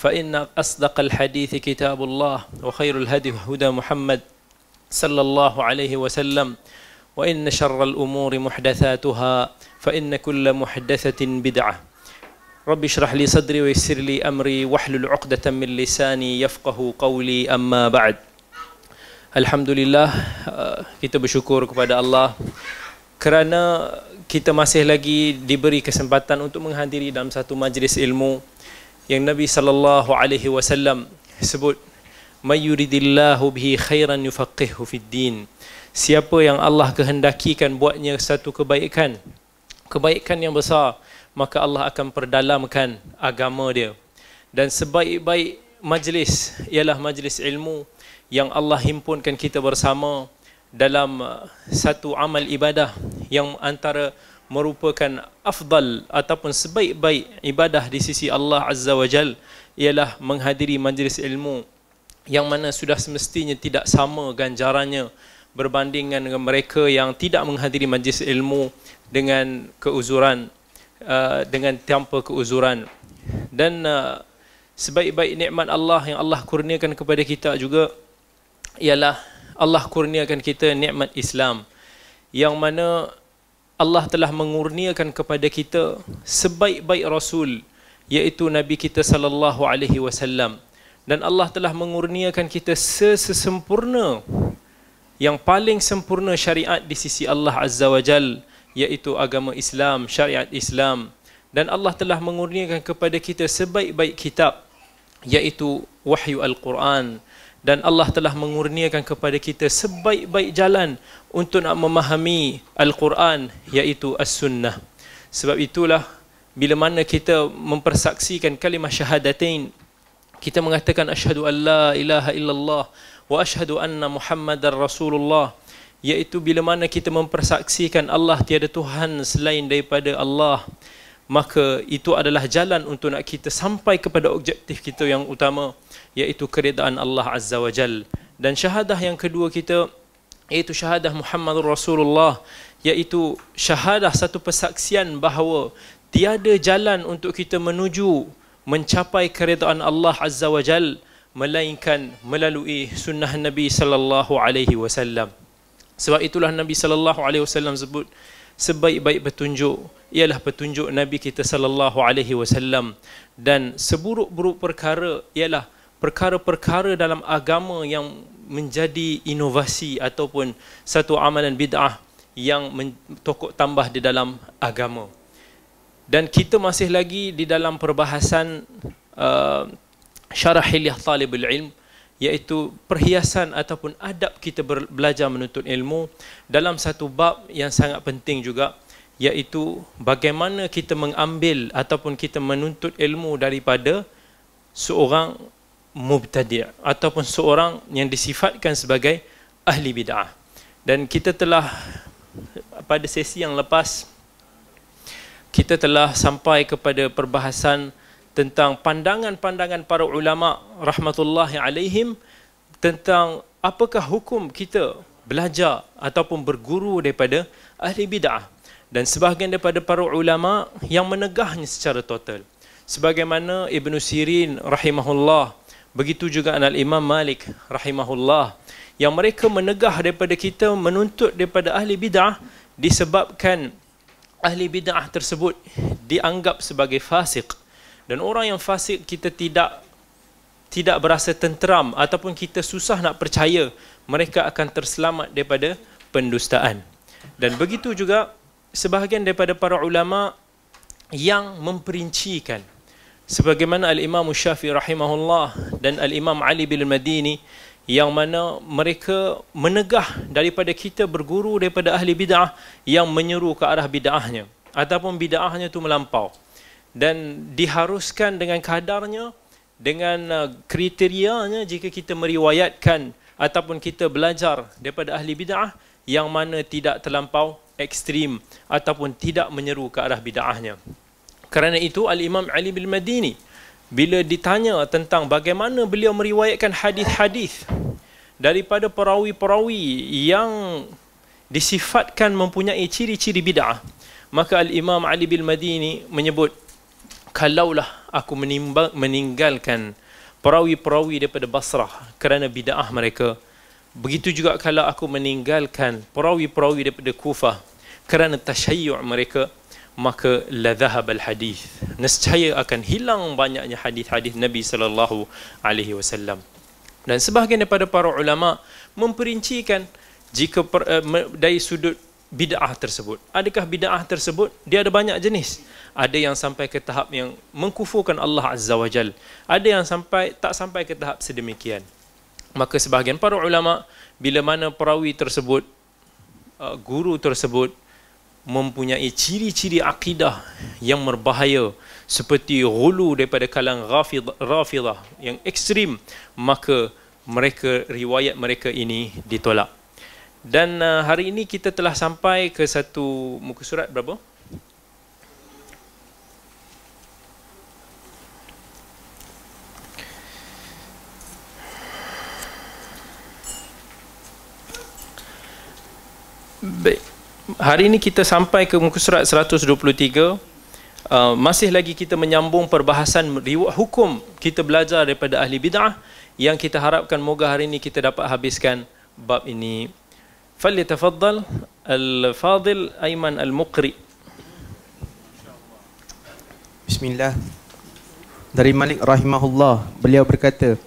فإن أصدق الحديث كتاب الله وخير الهدي هدى محمد صلى الله عليه وسلم وإن شر الأمور محدثاتها فإن كل محدثة بدعة رب اشرح لي صدري ويسر لي أمري واحلل عقدة من لساني يفقه قولي أما بعد Alhamdulillah kita bersyukur kepada Allah kerana kita masih lagi diberi kesempatan untuk menghadiri dalam satu majlis ilmu yang Nabi sallallahu alaihi wasallam sebut may yuridillahu bihi khairan yufaqihu fid din. Siapa yang Allah kehendakikan buatnya satu kebaikan kebaikan yang besar maka Allah akan perdalamkan agama dia. Dan sebaik-baik majlis ialah majlis ilmu yang Allah himpunkan kita bersama dalam satu amal ibadah yang antara merupakan afdal ataupun sebaik-baik ibadah di sisi Allah Azza wa Jal ialah menghadiri majlis ilmu yang mana sudah semestinya tidak sama ganjarannya berbandingkan dengan mereka yang tidak menghadiri majlis ilmu dengan keuzuran uh, dengan tanpa keuzuran. Dan uh, sebaik-baik nikmat Allah yang Allah kurniakan kepada kita juga ialah Allah kurniakan kita nikmat Islam. Yang mana Allah telah mengurniakan kepada kita sebaik-baik rasul iaitu nabi kita sallallahu alaihi wasallam. Dan Allah telah mengurniakan kita sesempurna yang paling sempurna syariat di sisi Allah azza wajal iaitu agama Islam syariat Islam. Dan Allah telah mengurniakan kepada kita sebaik-baik kitab iaitu wahyu al-Quran dan Allah telah mengurniakan kepada kita sebaik-baik jalan untuk nak memahami Al-Quran iaitu As-Sunnah. Sebab itulah bila mana kita mempersaksikan kalimah syahadatain kita mengatakan asyhadu an la ilaha illallah wa asyhadu anna muhammadar rasulullah iaitu bila mana kita mempersaksikan Allah tiada tuhan selain daripada Allah maka itu adalah jalan untuk nak kita sampai kepada objektif kita yang utama iaitu keridaan Allah Azza wa Jal. Dan syahadah yang kedua kita iaitu syahadah Muhammadur Rasulullah iaitu syahadah satu persaksian bahawa tiada jalan untuk kita menuju mencapai keridaan Allah Azza wa Jal melainkan melalui sunnah Nabi sallallahu alaihi wasallam. Sebab itulah Nabi sallallahu alaihi wasallam sebut sebaik-baik petunjuk ialah petunjuk Nabi kita sallallahu alaihi wasallam dan seburuk-buruk perkara ialah perkara-perkara dalam agama yang menjadi inovasi ataupun satu amalan bid'ah yang tokok tambah di dalam agama. Dan kita masih lagi di dalam perbahasan uh, syarah hilyah talibul ilm iaitu perhiasan ataupun adab kita belajar menuntut ilmu dalam satu bab yang sangat penting juga iaitu bagaimana kita mengambil ataupun kita menuntut ilmu daripada seorang mubtadi' ataupun seorang yang disifatkan sebagai ahli bid'ah. Dan kita telah pada sesi yang lepas kita telah sampai kepada perbahasan tentang pandangan-pandangan para ulama rahmatullahi alaihim tentang apakah hukum kita belajar ataupun berguru daripada ahli bid'ah. Dan sebahagian daripada para ulama yang menegahnya secara total. Sebagaimana Ibn Sirin rahimahullah begitu juga Al-Imam Malik rahimahullah yang mereka menegah daripada kita menuntut daripada ahli bid'ah disebabkan ahli bid'ah tersebut dianggap sebagai fasik dan orang yang fasik kita tidak tidak berasa tenteram ataupun kita susah nak percaya mereka akan terselamat daripada pendustaan. Dan begitu juga sebahagian daripada para ulama yang memperincikan sebagaimana al-Imam Syafi'i rahimahullah dan al-Imam Ali bin Madini yang mana mereka menegah daripada kita berguru daripada ahli bid'ah yang menyeru ke arah bid'ahnya. Ataupun bid'ahnya itu melampau dan diharuskan dengan kadarnya dengan uh, kriterianya jika kita meriwayatkan ataupun kita belajar daripada ahli bid'ah yang mana tidak terlampau ekstrim ataupun tidak menyeru ke arah bid'ahnya. Kerana itu Al-Imam Ali bin Madini bila ditanya tentang bagaimana beliau meriwayatkan hadis-hadis daripada perawi-perawi yang disifatkan mempunyai ciri-ciri bid'ah, maka Al-Imam Ali bin Madini menyebut kalaulah aku menimbang, meninggalkan perawi-perawi daripada Basrah kerana bid'ah mereka begitu juga kalau aku meninggalkan perawi-perawi daripada Kufah kerana tasyayyu' mereka maka la dhahab al hadis nescaya akan hilang banyaknya hadis-hadis Nabi sallallahu alaihi wasallam. Dan sebahagian daripada para ulama memperincikan jika per, uh, dari sudut bid'ah tersebut. Adakah bid'ah tersebut? Dia ada banyak jenis ada yang sampai ke tahap yang mengkufurkan Allah Azza wa Jal. Ada yang sampai tak sampai ke tahap sedemikian. Maka sebahagian para ulama bila mana perawi tersebut uh, guru tersebut mempunyai ciri-ciri akidah yang berbahaya seperti hulu daripada kalang rafidah yang ekstrim maka mereka riwayat mereka ini ditolak dan uh, hari ini kita telah sampai ke satu muka surat berapa Baik. Hari ini kita sampai ke muka surat 123. Uh, masih lagi kita menyambung perbahasan hukum kita belajar daripada ahli bid'ah yang kita harapkan moga hari ini kita dapat habiskan bab ini. Falyatafaddal al-fadil Aiman al-Muqri. Bismillah. Dari Malik rahimahullah, beliau berkata,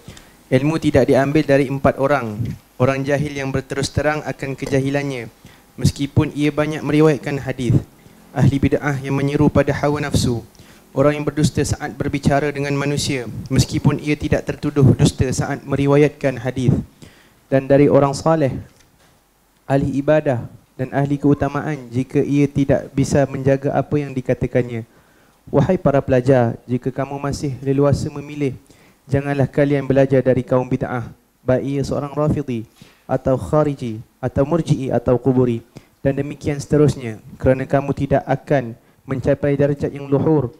ilmu tidak diambil dari empat orang. Orang jahil yang berterus terang akan kejahilannya meskipun ia banyak meriwayatkan hadis ahli bid'ah yang menyeru pada hawa nafsu orang yang berdusta saat berbicara dengan manusia meskipun ia tidak tertuduh dusta saat meriwayatkan hadis. Dan dari orang saleh ahli ibadah dan ahli keutamaan jika ia tidak bisa menjaga apa yang dikatakannya. Wahai para pelajar jika kamu masih leluasa memilih janganlah kalian belajar dari kaum bid'ah baik ia seorang rafidhi atau khariji atau murji'i atau kuburi. Dan demikian seterusnya kerana kamu tidak akan mencapai darjat yang luhur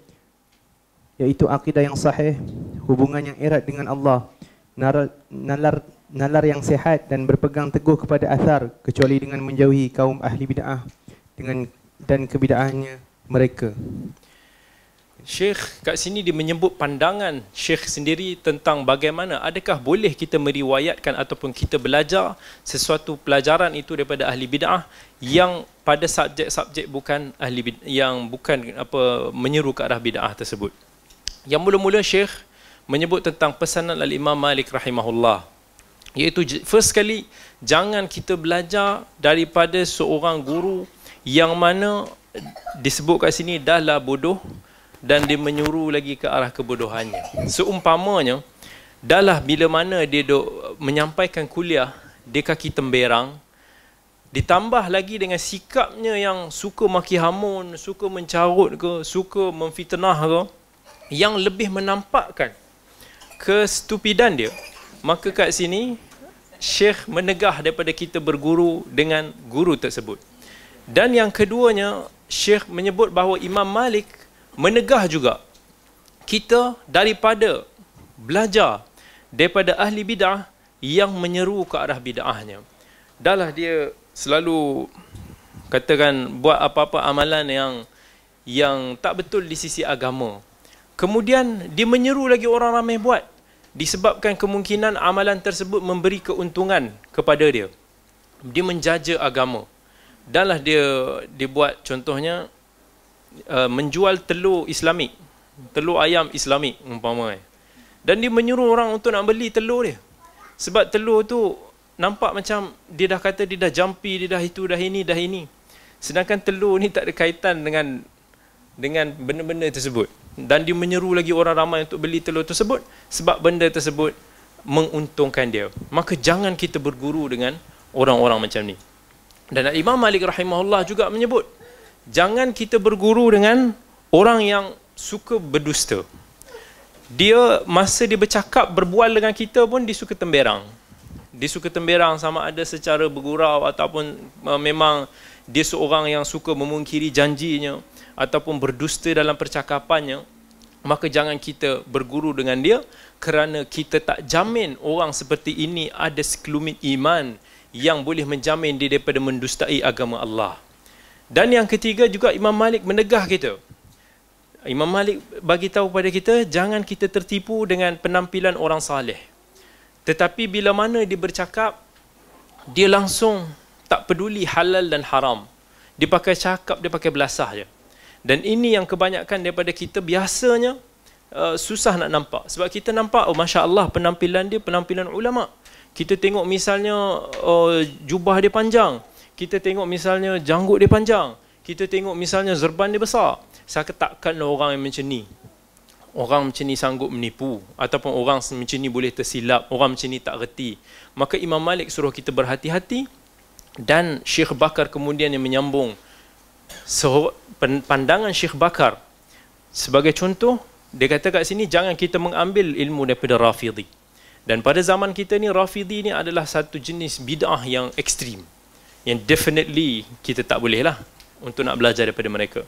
yaitu akidah yang sahih hubungan yang erat dengan Allah nalar, nalar yang sehat dan berpegang teguh kepada asar kecuali dengan menjauhi kaum ahli bid'ah dengan dan kebid'ahannya mereka Syekh kat sini dia menyebut pandangan Syekh sendiri tentang bagaimana adakah boleh kita meriwayatkan ataupun kita belajar sesuatu pelajaran itu daripada ahli bid'ah yang pada subjek-subjek bukan ahli bid'ah, yang bukan apa menyeru ke arah bid'ah tersebut. Yang mula-mula Syekh menyebut tentang pesanan Al-Imam Malik rahimahullah iaitu first kali jangan kita belajar daripada seorang guru yang mana disebut kat sini dahlah bodoh dan dia menyuruh lagi ke arah kebodohannya. Seumpamanya, dahlah bila mana dia duk menyampaikan kuliah di kaki temberang, ditambah lagi dengan sikapnya yang suka maki hamun, suka mencarut ke, suka memfitnah ke, yang lebih menampakkan kestupidan dia, maka kat sini, Syekh menegah daripada kita berguru dengan guru tersebut. Dan yang keduanya, Syekh menyebut bahawa Imam Malik menegah juga kita daripada belajar daripada ahli bid'ah yang menyeru ke arah bid'ahnya. Dahlah dia selalu katakan buat apa-apa amalan yang yang tak betul di sisi agama. Kemudian dia menyeru lagi orang ramai buat disebabkan kemungkinan amalan tersebut memberi keuntungan kepada dia. Dia menjaja agama. Dahlah dia dibuat contohnya uh, menjual telur islamik. Telur ayam islamik umpama dan dia menyuruh orang untuk nak beli telur dia. Sebab telur tu nampak macam dia dah kata dia dah jumpy dia dah itu dah ini dah ini. Sedangkan telur ni tak ada kaitan dengan dengan benda-benda tersebut. Dan dia menyeru lagi orang ramai untuk beli telur tersebut sebab benda tersebut menguntungkan dia. Maka jangan kita berguru dengan orang-orang macam ni. Dan Imam Malik rahimahullah juga menyebut jangan kita berguru dengan orang yang suka berdusta. dia masa dia bercakap berbual dengan kita pun dia suka temberang dia suka temberang sama ada secara bergurau ataupun uh, memang dia seorang yang suka memungkiri janjinya ataupun berdusta dalam percakapannya maka jangan kita berguru dengan dia kerana kita tak jamin orang seperti ini ada sekelumit iman yang boleh menjamin dia daripada mendustai agama Allah dan yang ketiga juga Imam Malik menegah kita Imam Malik bagi tahu pada kita jangan kita tertipu dengan penampilan orang saleh. Tetapi bila mana dia bercakap dia langsung tak peduli halal dan haram. Dia pakai cakap dia pakai belasah je. Dan ini yang kebanyakan daripada kita biasanya uh, susah nak nampak sebab kita nampak oh masya-Allah penampilan dia penampilan ulama. Kita tengok misalnya uh, jubah dia panjang. Kita tengok misalnya janggut dia panjang. Kita tengok misalnya zerban dia besar. Saya takkan orang yang macam ni. Orang macam ni sanggup menipu. Ataupun orang macam ni boleh tersilap. Orang macam ni tak reti. Maka Imam Malik suruh kita berhati-hati. Dan Syekh Bakar kemudian yang menyambung. So, pandangan Syekh Bakar. Sebagai contoh dia kata kat sini jangan kita mengambil ilmu daripada Rafidhi dan pada zaman kita ni Rafidhi ni adalah satu jenis bid'ah yang ekstrim yang definitely kita tak boleh lah untuk nak belajar daripada mereka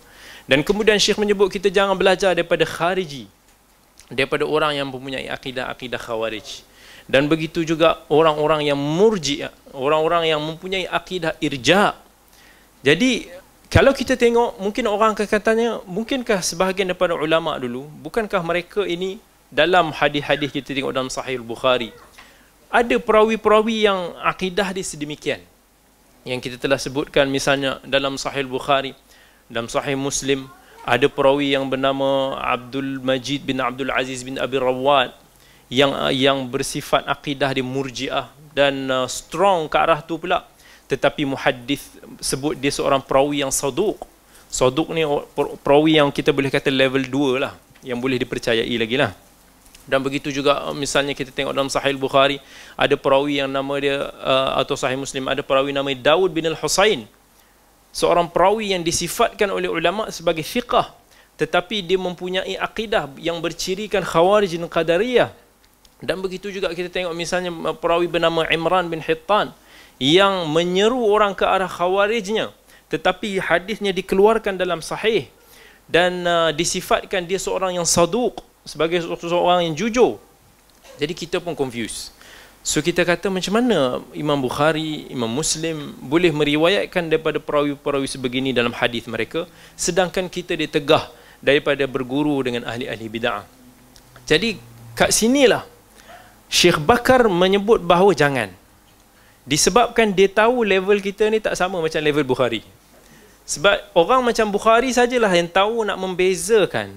dan kemudian Syekh menyebut kita jangan belajar daripada khariji. Daripada orang yang mempunyai akidah-akidah khawarij. Dan begitu juga orang-orang yang murji, orang-orang yang mempunyai akidah irja. Jadi kalau kita tengok mungkin orang akan katanya, mungkinkah sebahagian daripada ulama dulu, bukankah mereka ini dalam hadis-hadis kita tengok dalam Sahih Bukhari, ada perawi-perawi yang akidah dia sedemikian. Yang kita telah sebutkan misalnya dalam Sahih Bukhari, dalam sahih Muslim ada perawi yang bernama Abdul Majid bin Abdul Aziz bin Abi Rawat yang yang bersifat akidah di Murji'ah dan uh, strong ke arah tu pula. Tetapi muhaddis sebut dia seorang perawi yang saduq. Saduq ni perawi yang kita boleh kata level 2 lah yang boleh dipercayai lagi lah dan begitu juga uh, misalnya kita tengok dalam sahih Bukhari ada perawi yang nama dia uh, atau sahih Muslim ada perawi nama Daud bin Al-Husain seorang perawi yang disifatkan oleh ulama sebagai fiqah tetapi dia mempunyai akidah yang bercirikan khawarij dan qadariyah. Dan begitu juga kita tengok misalnya perawi bernama Imran bin Hittan yang menyeru orang ke arah khawarijnya tetapi hadisnya dikeluarkan dalam sahih. Dan uh, disifatkan dia seorang yang saduq sebagai seorang yang jujur jadi kita pun confused So kita kata macam mana Imam Bukhari, Imam Muslim boleh meriwayatkan daripada perawi-perawi sebegini dalam hadis mereka sedangkan kita ditegah daripada berguru dengan ahli-ahli bid'ah. Jadi kat sinilah Syekh Bakar menyebut bahawa jangan. Disebabkan dia tahu level kita ni tak sama macam level Bukhari. Sebab orang macam Bukhari sajalah yang tahu nak membezakan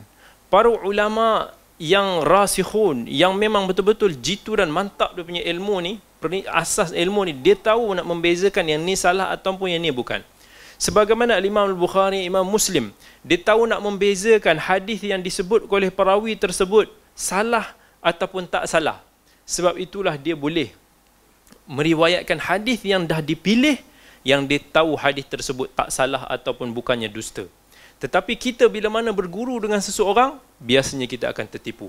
para ulama yang rasikhun yang memang betul-betul jitu dan mantap dia punya ilmu ni asas ilmu ni dia tahu nak membezakan yang ni salah ataupun yang ni bukan. Sebagaimana Imam Al-Bukhari Imam Muslim dia tahu nak membezakan hadis yang disebut oleh perawi tersebut salah ataupun tak salah. Sebab itulah dia boleh meriwayatkan hadis yang dah dipilih yang dia tahu hadis tersebut tak salah ataupun bukannya dusta tetapi kita bila mana berguru dengan seseorang, biasanya kita akan tertipu.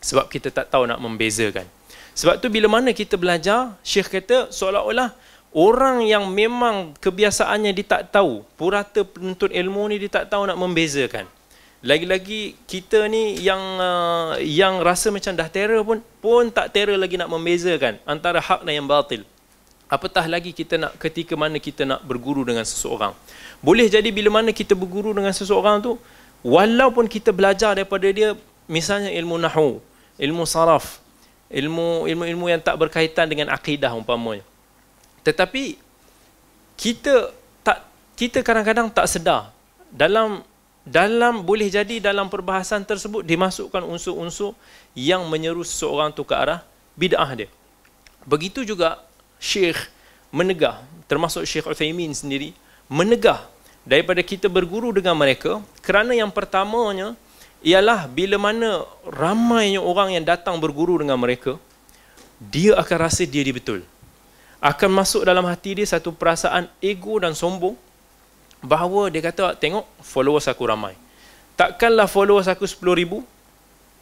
Sebab kita tak tahu nak membezakan. Sebab tu bila mana kita belajar, Syekh kata seolah-olah orang yang memang kebiasaannya dia tak tahu, purata penuntut ilmu ni dia tak tahu nak membezakan. Lagi-lagi kita ni yang uh, yang rasa macam dah terror pun pun tak terror lagi nak membezakan antara hak dan yang batil. Apatah lagi kita nak ketika mana kita nak berguru dengan seseorang. Boleh jadi bila mana kita berguru dengan seseorang tu, walaupun kita belajar daripada dia, misalnya ilmu nahu, ilmu saraf, ilmu ilmu-ilmu yang tak berkaitan dengan akidah umpamanya. Tetapi kita tak kita kadang-kadang tak sedar dalam dalam boleh jadi dalam perbahasan tersebut dimasukkan unsur-unsur yang menyeru seseorang tu ke arah bid'ah dia. Begitu juga Syekh menegah termasuk Syekh Uthaymin sendiri menegah daripada kita berguru dengan mereka kerana yang pertamanya ialah bila mana ramainya orang yang datang berguru dengan mereka dia akan rasa dia dia betul akan masuk dalam hati dia satu perasaan ego dan sombong bahawa dia kata tengok followers aku ramai takkanlah followers aku 10 ribu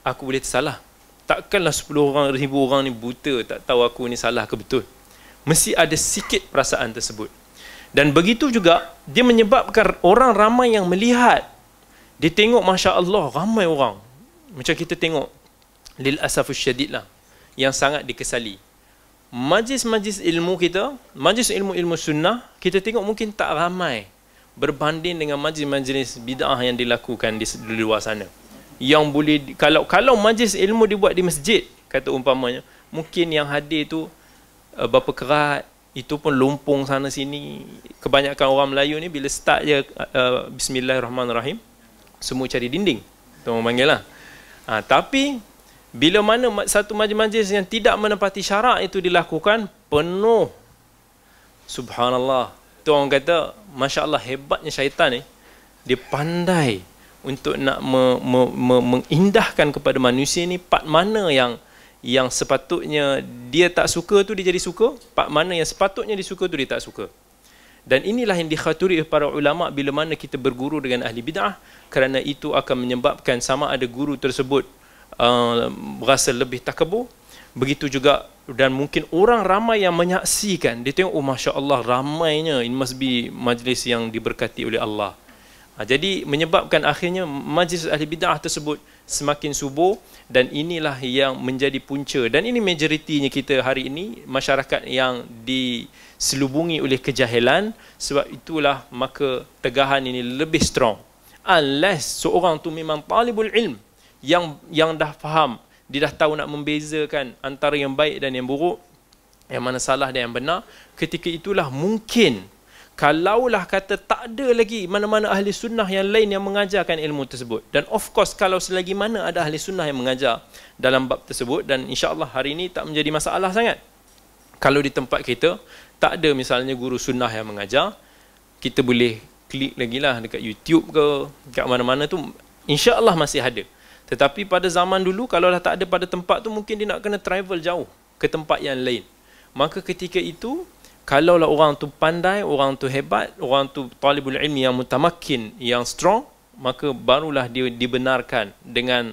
aku boleh tersalah. Takkanlah 10 orang, ribu orang ni buta tak tahu aku ni salah ke betul. Mesti ada sikit perasaan tersebut. Dan begitu juga dia menyebabkan orang ramai yang melihat. Dia tengok Masya Allah ramai orang. Macam kita tengok lil asafus syadid lah yang sangat dikesali. Majlis-majlis ilmu kita majlis ilmu-ilmu sunnah kita tengok mungkin tak ramai berbanding dengan majlis-majlis bid'ah yang dilakukan di, di luar sana. Yang boleh kalau kalau majlis ilmu dibuat di masjid kata umpamanya mungkin yang hadir tu uh, berapa kerat itu pun lumpung sana sini. Kebanyakan orang Melayu ni bila start je uh, bismillahirrahmanirrahim semua cari dinding. Tu orang panggil lah. Ha, tapi bila mana satu majlis-majlis yang tidak menepati syarak itu dilakukan penuh. Subhanallah. Tu orang kata masya-Allah hebatnya syaitan ni. Dia pandai untuk nak me, me, me, mengindahkan kepada manusia ni part mana yang yang sepatutnya dia tak suka tu dia jadi suka, part mana yang sepatutnya disuka tu dia tak suka. Dan inilah yang dikhaturi oleh para ulama bila mana kita berguru dengan ahli bid'ah kerana itu akan menyebabkan sama ada guru tersebut uh, berasa lebih takabur begitu juga dan mungkin orang ramai yang menyaksikan dia tengok oh masya-Allah ramainya ini must be majlis yang diberkati oleh Allah. Ha, jadi menyebabkan akhirnya majlis ahli bid'ah tersebut semakin subur dan inilah yang menjadi punca. Dan ini majoritinya kita hari ini masyarakat yang diselubungi oleh kejahilan. Sebab itulah maka tegahan ini lebih strong. Unless seorang tu memang talibul ilm yang yang dah faham dia dah tahu nak membezakan antara yang baik dan yang buruk yang mana salah dan yang benar ketika itulah mungkin kalaulah kata tak ada lagi mana-mana ahli sunnah yang lain yang mengajarkan ilmu tersebut. Dan of course kalau selagi mana ada ahli sunnah yang mengajar dalam bab tersebut dan insya-Allah hari ini tak menjadi masalah sangat. Kalau di tempat kita tak ada misalnya guru sunnah yang mengajar kita boleh klik lagi lah dekat YouTube ke dekat mana-mana tu insya-Allah masih ada. Tetapi pada zaman dulu kalau dah tak ada pada tempat tu mungkin dia nak kena travel jauh ke tempat yang lain. Maka ketika itu kalaulah orang tu pandai, orang tu hebat, orang tu talibul ilmi yang mutamakin, yang strong, maka barulah dia dibenarkan dengan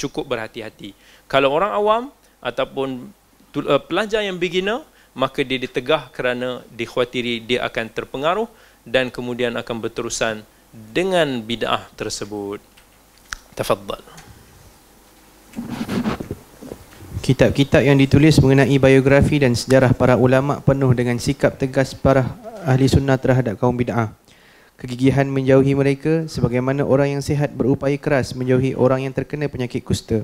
cukup berhati-hati. Kalau orang awam ataupun uh, pelajar yang beginner, maka dia ditegah kerana dikhawatiri dia akan terpengaruh dan kemudian akan berterusan dengan bid'ah tersebut. Tafaddal. Kitab-kitab yang ditulis mengenai biografi dan sejarah para ulama penuh dengan sikap tegas para ahli sunnah terhadap kaum bid'ah. Kegigihan menjauhi mereka sebagaimana orang yang sihat berupaya keras menjauhi orang yang terkena penyakit kusta.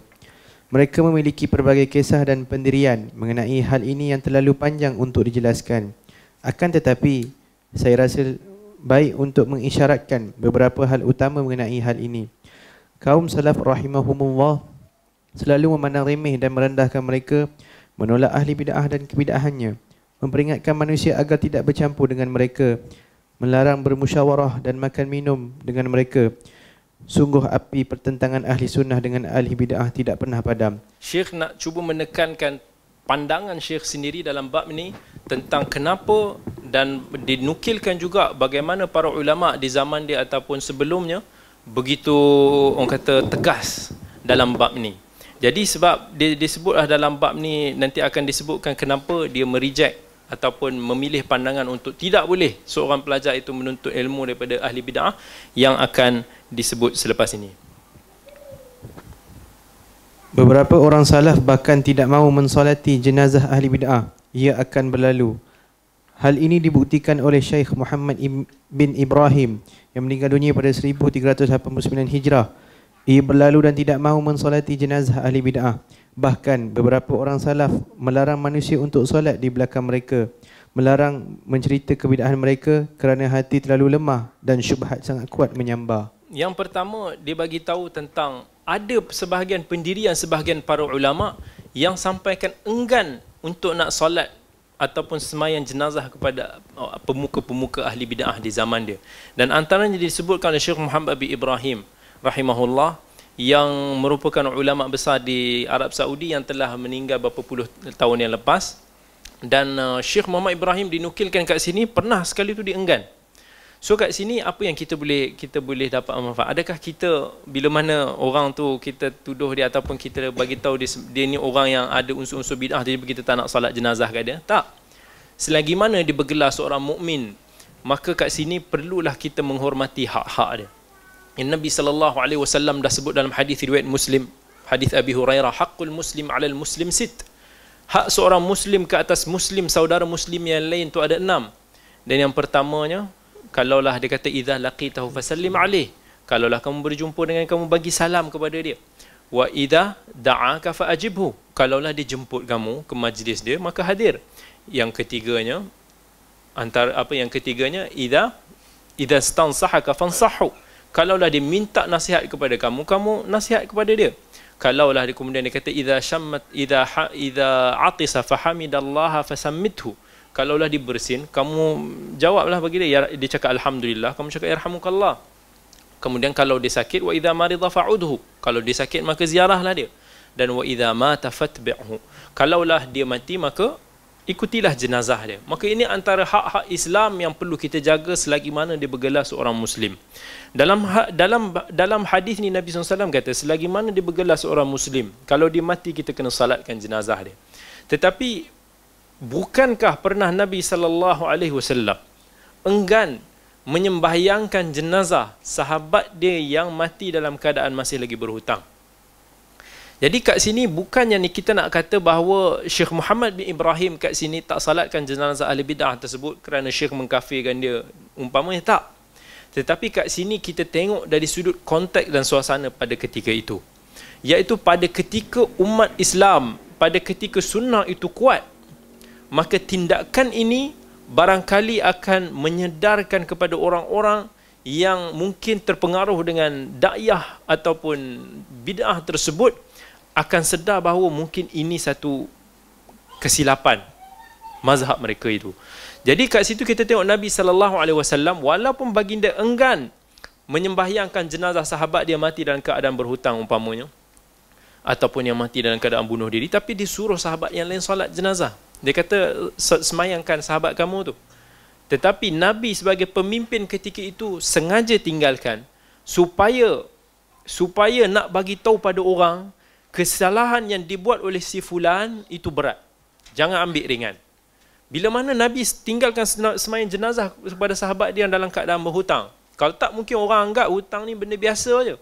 Mereka memiliki pelbagai kisah dan pendirian mengenai hal ini yang terlalu panjang untuk dijelaskan. Akan tetapi, saya rasa baik untuk mengisyaratkan beberapa hal utama mengenai hal ini. Kaum salaf rahimahumullah selalu memandang remeh dan merendahkan mereka, menolak ahli bid'ah dan kebid'ahannya, memperingatkan manusia agar tidak bercampur dengan mereka, melarang bermusyawarah dan makan minum dengan mereka. Sungguh api pertentangan ahli sunnah dengan ahli bid'ah tidak pernah padam. Syekh nak cuba menekankan pandangan Syekh sendiri dalam bab ini tentang kenapa dan dinukilkan juga bagaimana para ulama di zaman dia ataupun sebelumnya begitu orang kata tegas dalam bab ini. Jadi sebab dia disebutlah dalam bab ni nanti akan disebutkan kenapa dia mereject ataupun memilih pandangan untuk tidak boleh seorang pelajar itu menuntut ilmu daripada ahli bid'ah yang akan disebut selepas ini. Beberapa orang salaf bahkan tidak mahu mensolati jenazah ahli bid'ah. Ia akan berlalu. Hal ini dibuktikan oleh Syekh Muhammad bin Ibrahim yang meninggal dunia pada 1389 Hijrah ia berlalu dan tidak mahu mensolati jenazah ahli bid'ah. Bahkan beberapa orang salaf melarang manusia untuk solat di belakang mereka. Melarang mencerita kebid'ahan mereka kerana hati terlalu lemah dan syubhat sangat kuat menyambar. Yang pertama, dia bagi tahu tentang ada sebahagian pendirian sebahagian para ulama yang sampaikan enggan untuk nak solat ataupun semayang jenazah kepada oh, pemuka-pemuka ahli bid'ah di zaman dia. Dan antaranya disebutkan oleh Syekh Muhammad bin Ibrahim rahimahullah yang merupakan ulama besar di Arab Saudi yang telah meninggal beberapa puluh tahun yang lepas dan uh, Syekh Muhammad Ibrahim dinukilkan kat sini pernah sekali tu dienggan So kat sini apa yang kita boleh kita boleh dapat manfaat? Adakah kita bila mana orang tu kita tuduh dia ataupun kita bagi tahu dia, dia ni orang yang ada unsur-unsur bidah jadi kita tak nak salat jenazah kat dia? Tak. Selagi mana dia bergelar seorang mukmin, maka kat sini perlulah kita menghormati hak-hak dia. Yang Nabi sallallahu alaihi wasallam dah sebut dalam hadis riwayat Muslim, hadis Abi Hurairah, haqqul muslim 'alal muslim sit. Hak seorang muslim ke atas muslim saudara muslim yang lain tu ada enam. Dan yang pertamanya kalaulah dia kata idza laqitahu fasallim alaih. Kalaulah kamu berjumpa dengan kamu bagi salam kepada dia. Wa idza da'aka faajibhu. Kalaulah dia jemput kamu ke majlis dia maka hadir. Yang ketiganya antara apa yang ketiganya idza idza stansahaka fansahu kalaulah dia minta nasihat kepada kamu kamu nasihat kepada dia. Kalaulah dia kemudian dia kata idza shammat idza idza atisa fahamidallaha fasammithu kalaulah dia bersin kamu jawablah bagi dia ya, dia cakap alhamdulillah kamu cakap yarhamukallah. Kemudian kalau dia sakit wa idza marida fa'udhu. Kalau dia sakit maka ziarahlah dia. Dan wa idza mata fatbi'hu. Kalaulah dia mati maka ikutilah jenazah dia. Maka ini antara hak-hak Islam yang perlu kita jaga selagi mana dia bergelar seorang muslim. Dalam ha, dalam dalam hadis ni Nabi SAW kata selagi mana dia bergelar seorang muslim kalau dia mati kita kena salatkan jenazah dia. Tetapi bukankah pernah Nabi wasallam enggan menyembahyangkan jenazah sahabat dia yang mati dalam keadaan masih lagi berhutang. Jadi kat sini bukannya ni kita nak kata bahawa Syekh Muhammad bin Ibrahim kat sini tak salatkan jenazah ahli bidah tersebut kerana Syekh mengkafirkan dia. Umpamanya tak. Tetapi kat sini kita tengok dari sudut konteks dan suasana pada ketika itu. Iaitu pada ketika umat Islam, pada ketika sunnah itu kuat, maka tindakan ini barangkali akan menyedarkan kepada orang-orang yang mungkin terpengaruh dengan dakyah ataupun bid'ah tersebut akan sedar bahawa mungkin ini satu kesilapan mazhab mereka itu. Jadi kat situ kita tengok Nabi sallallahu alaihi wasallam walaupun baginda enggan menyembahyangkan jenazah sahabat dia mati dalam keadaan berhutang umpamanya ataupun yang mati dalam keadaan bunuh diri tapi disuruh sahabat yang lain solat jenazah. Dia kata semayangkan sahabat kamu tu. Tetapi Nabi sebagai pemimpin ketika itu sengaja tinggalkan supaya supaya nak bagi tahu pada orang kesalahan yang dibuat oleh si fulan itu berat. Jangan ambil ringan. Bila mana Nabi tinggalkan semayang jenazah kepada sahabat dia dalam keadaan berhutang. Kalau tak mungkin orang anggap hutang ni benda biasa je.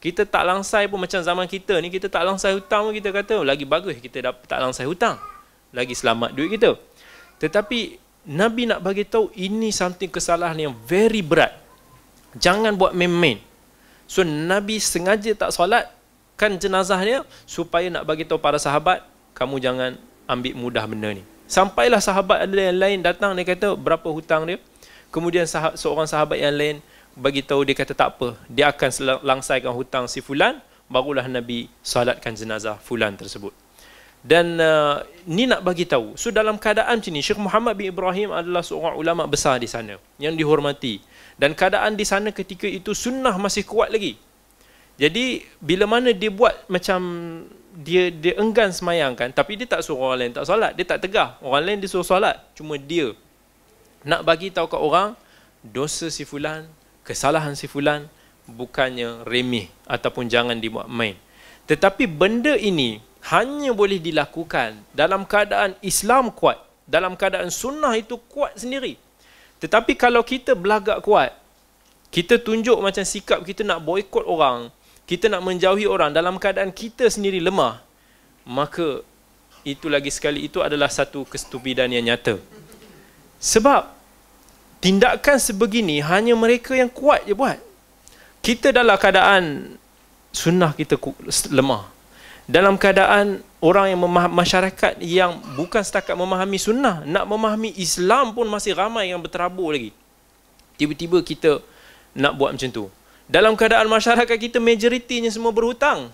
Kita tak langsai pun macam zaman kita ni, kita tak langsai hutang pun kita kata lagi bagus kita tak langsai hutang lagi selamat duit kita. Tetapi Nabi nak bagi tahu ini something kesalahan yang very berat. Jangan buat main-main. So Nabi sengaja tak solat kan jenazah dia supaya nak bagi tahu para sahabat kamu jangan ambil mudah benda ni. Sampailah sahabat ada yang lain datang dia kata berapa hutang dia. Kemudian sahabat, seorang sahabat yang lain bagi tahu dia kata tak apa, dia akan langsaikan hutang si fulan, barulah Nabi salatkan jenazah fulan tersebut. Dan uh, ni nak bagi tahu. So dalam keadaan macam ni, Syekh Muhammad bin Ibrahim adalah seorang ulama besar di sana yang dihormati. Dan keadaan di sana ketika itu sunnah masih kuat lagi. Jadi bila mana dia buat macam dia dia enggan semayang kan, tapi dia tak suruh orang lain tak solat, dia tak tegah. Orang lain disuruh solat, cuma dia nak bagi tahu kat orang dosa si fulan, kesalahan si fulan bukannya remeh ataupun jangan dibuat main. Tetapi benda ini hanya boleh dilakukan dalam keadaan Islam kuat, dalam keadaan sunnah itu kuat sendiri. Tetapi kalau kita belagak kuat, kita tunjuk macam sikap kita nak boikot orang, kita nak menjauhi orang dalam keadaan kita sendiri lemah, maka itu lagi sekali itu adalah satu kestupidan yang nyata. Sebab tindakan sebegini hanya mereka yang kuat je buat. Kita dalam keadaan sunnah kita lemah dalam keadaan orang yang memahami masyarakat yang bukan setakat memahami sunnah nak memahami Islam pun masih ramai yang berterabur lagi tiba-tiba kita nak buat macam tu dalam keadaan masyarakat kita majoritinya semua berhutang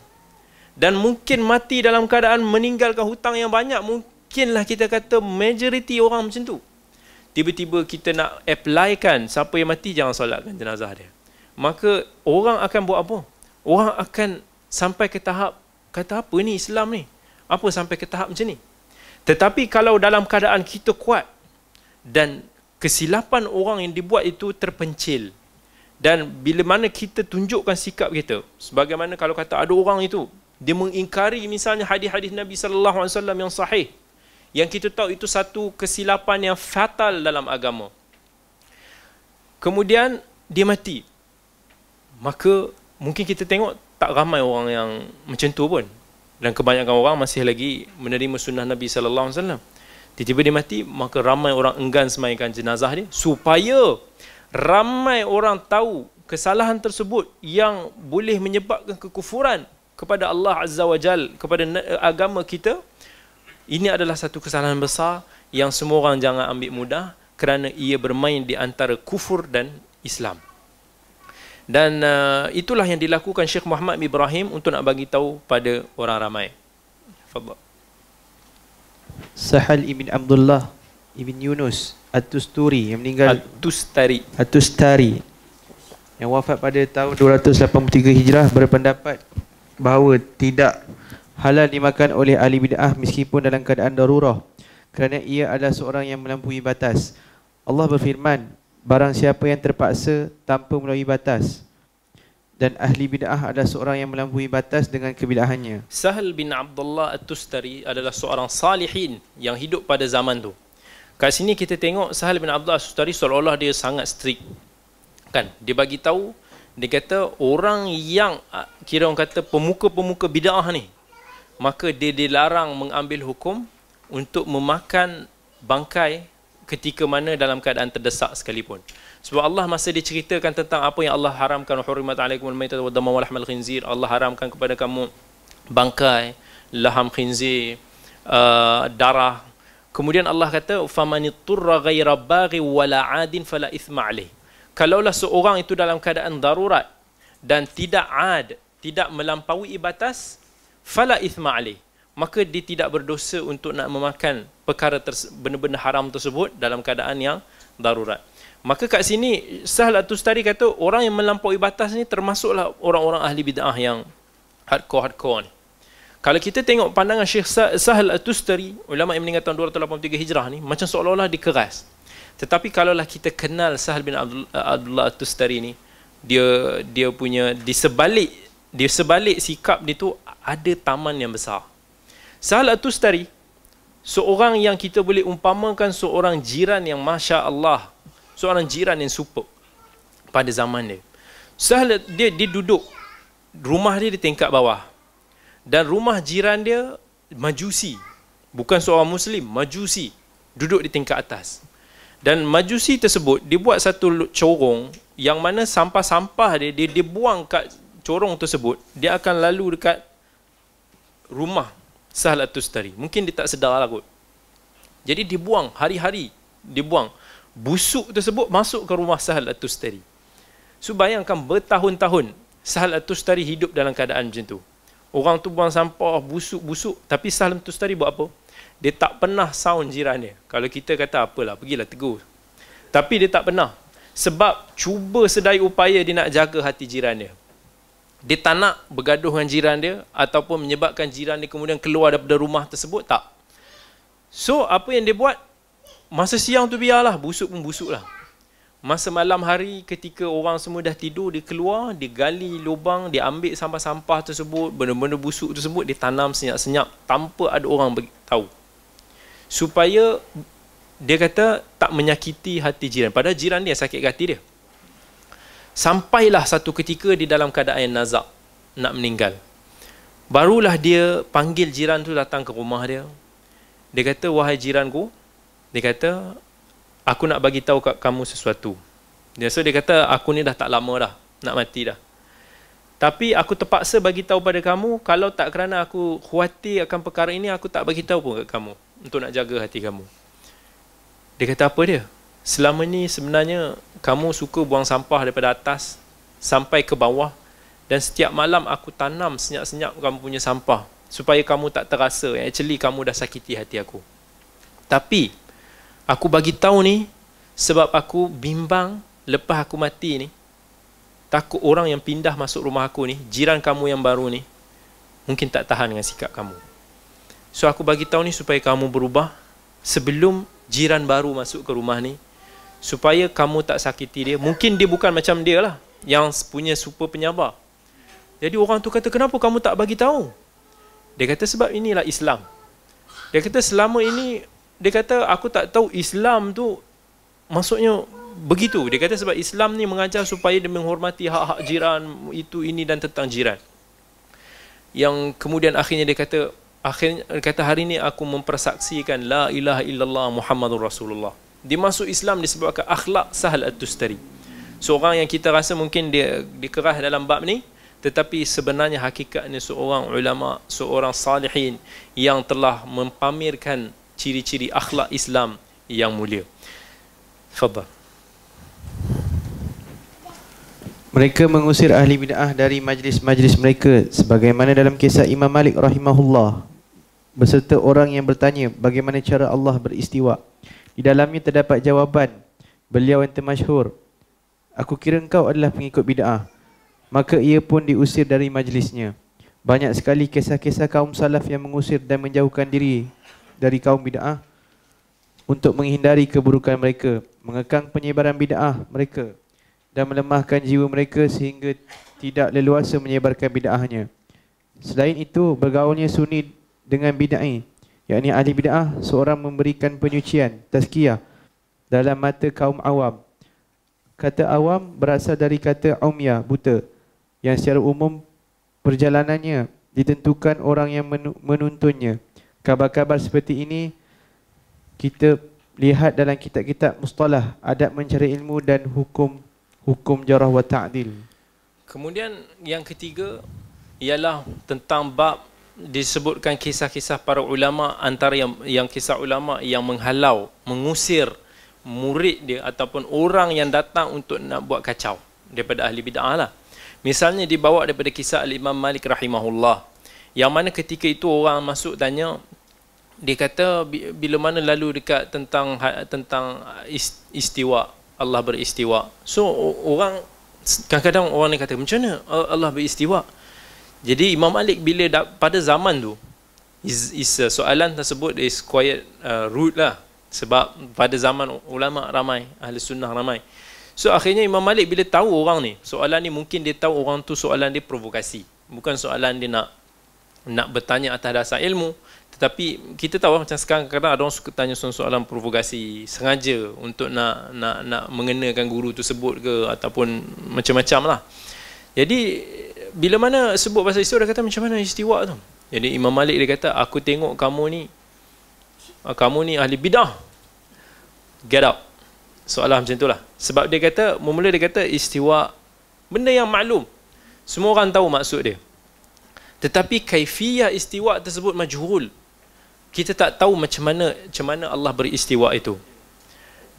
dan mungkin mati dalam keadaan meninggalkan hutang yang banyak mungkinlah kita kata majoriti orang macam tu tiba-tiba kita nak applykan siapa yang mati jangan solatkan jenazah dia maka orang akan buat apa orang akan sampai ke tahap kata apa ni Islam ni? Apa sampai ke tahap macam ni? Tetapi kalau dalam keadaan kita kuat dan kesilapan orang yang dibuat itu terpencil dan bila mana kita tunjukkan sikap kita sebagaimana kalau kata ada orang itu dia mengingkari misalnya hadis-hadis Nabi sallallahu alaihi wasallam yang sahih yang kita tahu itu satu kesilapan yang fatal dalam agama. Kemudian dia mati. Maka mungkin kita tengok tak ramai orang yang macam tu pun. Dan kebanyakan orang masih lagi menerima sunnah Nabi sallallahu alaihi wasallam. Tiba-tiba dia mati maka ramai orang enggan semaikan jenazah dia supaya ramai orang tahu kesalahan tersebut yang boleh menyebabkan kekufuran kepada Allah Azza wa Jal, kepada agama kita, ini adalah satu kesalahan besar yang semua orang jangan ambil mudah kerana ia bermain di antara kufur dan Islam. Dan uh, itulah yang dilakukan Syekh Muhammad Ibrahim untuk nak bagi tahu pada orang ramai. Fadhal. Sahal ibn Abdullah ibn Yunus At-Tusturi yang meninggal At-Tustari At-Tustari yang wafat pada tahun 283 Hijrah berpendapat bahawa tidak halal dimakan oleh ahli bid'ah meskipun dalam keadaan darurah kerana ia adalah seorang yang melampaui batas. Allah berfirman, barang siapa yang terpaksa tanpa melalui batas dan ahli bid'ah adalah seorang yang melampaui batas dengan kebid'ahannya. Sahal bin Abdullah At-Tustari adalah seorang salihin yang hidup pada zaman tu. Kat sini kita tengok Sahal bin Abdullah Sustari seolah-olah dia sangat strict. Kan? Dia bagi tahu dia kata orang yang ah, kira orang kata pemuka-pemuka bidah ni maka dia dilarang mengambil hukum untuk memakan bangkai ketika mana dalam keadaan terdesak sekalipun. Sebab Allah masa dia ceritakan tentang apa yang Allah haramkan hurimat alaikumul maitatu wa damu wa lahmal khinzir, Allah haramkan kepada kamu bangkai, laham khinzir, uh, darah Kemudian Allah kata famanitturra ghaira baghi wala adin fala ithma alayh. Kalaulah seorang itu dalam keadaan darurat dan tidak ad, tidak melampaui batas, fala ithma alayh. Maka dia tidak berdosa untuk nak memakan perkara benar-benar haram tersebut dalam keadaan yang darurat. Maka kat sini Sahal Atustari kata orang yang melampaui batas ni termasuklah orang-orang ahli bid'ah yang hardcore-hardcore ni. Kalau kita tengok pandangan Syekh Sahal At-Tustari, ulama yang meninggal tahun 283 Hijrah ni, macam seolah-olah dikeras. Tetapi kalaulah kita kenal Sahal bin Abdullah At-Tustari ni, dia dia punya di sebalik di sebalik sikap dia tu ada taman yang besar. Sahal At-Tustari seorang yang kita boleh umpamakan seorang jiran yang masya-Allah, seorang jiran yang super pada zaman dia. Sahal dia dia duduk rumah dia di tingkat bawah dan rumah jiran dia majusi. Bukan seorang muslim majusi. Duduk di tingkat atas. Dan majusi tersebut dia buat satu corong yang mana sampah-sampah dia dia, dia buang kat corong tersebut dia akan lalu dekat rumah Sahal Tustari mungkin dia tak sedar lah kot. Jadi dia buang hari-hari dia buang. Busuk tersebut masuk ke rumah Sahal Tustari so bayangkan bertahun-tahun Sahal Tustari hidup dalam keadaan macam tu Orang tu buang sampah busuk-busuk tapi Salam tu tadi buat apa? Dia tak pernah sound jiran dia. Kalau kita kata apalah, pergilah tegur. Tapi dia tak pernah. Sebab cuba sedaya upaya dia nak jaga hati jiran dia. Dia tak nak bergaduh dengan jiran dia ataupun menyebabkan jiran dia kemudian keluar daripada rumah tersebut, tak. So, apa yang dia buat? Masa siang tu biarlah, busuk pun busuk lah. Masa malam hari ketika orang semua dah tidur, dia keluar, dia gali lubang, dia ambil sampah-sampah tersebut, benda-benda busuk tersebut, dia tanam senyap-senyap tanpa ada orang tahu. Supaya dia kata tak menyakiti hati jiran. Padahal jiran dia sakit hati dia. Sampailah satu ketika di dalam keadaan nazak, nak meninggal. Barulah dia panggil jiran tu datang ke rumah dia. Dia kata, wahai jiranku, dia kata, aku nak bagi tahu kat kamu sesuatu. Dia so dia kata aku ni dah tak lama dah nak mati dah. Tapi aku terpaksa bagi tahu pada kamu kalau tak kerana aku khuatir akan perkara ini aku tak bagi tahu pun kat kamu untuk nak jaga hati kamu. Dia kata apa dia? Selama ni sebenarnya kamu suka buang sampah daripada atas sampai ke bawah dan setiap malam aku tanam senyap-senyap kamu punya sampah supaya kamu tak terasa actually kamu dah sakiti hati aku. Tapi Aku bagi tahu ni sebab aku bimbang lepas aku mati ni. Takut orang yang pindah masuk rumah aku ni, jiran kamu yang baru ni mungkin tak tahan dengan sikap kamu. So aku bagi tahu ni supaya kamu berubah sebelum jiran baru masuk ke rumah ni supaya kamu tak sakiti dia. Mungkin dia bukan macam dia lah yang punya super penyabar. Jadi orang tu kata kenapa kamu tak bagi tahu? Dia kata sebab inilah Islam. Dia kata selama ini dia kata aku tak tahu Islam tu maksudnya begitu. Dia kata sebab Islam ni mengajar supaya dia menghormati hak-hak jiran itu ini dan tentang jiran. Yang kemudian akhirnya dia kata akhirnya dia kata hari ini aku mempersaksikan la ilaha illallah muhammadur rasulullah. Dia masuk Islam disebabkan akhlak sahal at-tustari. Seorang yang kita rasa mungkin dia dikerah dalam bab ni tetapi sebenarnya hakikatnya seorang ulama seorang salihin yang telah mempamerkan ciri-ciri akhlak Islam yang mulia fadhal Mereka mengusir ahli bid'ah dari majlis-majlis mereka sebagaimana dalam kisah Imam Malik rahimahullah beserta orang yang bertanya bagaimana cara Allah beristiwa. Di dalamnya terdapat jawaban beliau yang termasyhur. Aku kira engkau adalah pengikut bid'ah. Maka ia pun diusir dari majlisnya. Banyak sekali kisah-kisah kaum salaf yang mengusir dan menjauhkan diri dari kaum bid'ah untuk menghindari keburukan mereka, mengekang penyebaran bid'ah mereka dan melemahkan jiwa mereka sehingga tidak leluasa menyebarkan bid'ahnya. Selain itu, bergaulnya sunni dengan bid'ah, yakni ahli bid'ah seorang memberikan penyucian, tazkiyah dalam mata kaum awam. Kata awam berasal dari kata umya, buta, yang secara umum perjalanannya ditentukan orang yang menuntunnya. Kabar-kabar seperti ini kita lihat dalam kitab-kitab mustalah, adab mencari ilmu dan hukum hukum jarah wa ta'dil. Kemudian yang ketiga ialah tentang bab disebutkan kisah-kisah para ulama antara yang yang kisah ulama yang menghalau, mengusir murid dia ataupun orang yang datang untuk nak buat kacau daripada ahli bid'ah lah. Misalnya dibawa daripada kisah Al-Imam Malik rahimahullah. Yang mana ketika itu orang masuk tanya dia kata bila mana lalu dekat tentang ha, tentang istiwa Allah beristiwa. So orang kadang-kadang orang ni kata macam mana Allah beristiwa? Jadi Imam Malik bila da, pada zaman tu is, is uh, soalan tersebut is quite uh, rude lah sebab pada zaman ulama ramai ahli sunnah ramai. So akhirnya Imam Malik bila tahu orang ni soalan ni mungkin dia tahu orang tu soalan dia provokasi. Bukan soalan dia nak nak bertanya atas dasar ilmu tetapi kita tahu macam sekarang kadang ada orang suka tanya soalan provokasi sengaja untuk nak nak nak mengenakan guru tu sebut ke ataupun macam-macam lah. Jadi bila mana sebut pasal istiwa dia kata macam mana istiwa tu? Jadi Imam Malik dia kata aku tengok kamu ni ah, kamu ni ahli bidah. Get up. Soalan macam itulah. Sebab dia kata mula dia kata istiwa benda yang maklum. Semua orang tahu maksud dia. Tetapi kaifiyah istiwa tersebut majhul kita tak tahu macam mana macam mana Allah beristiwa itu.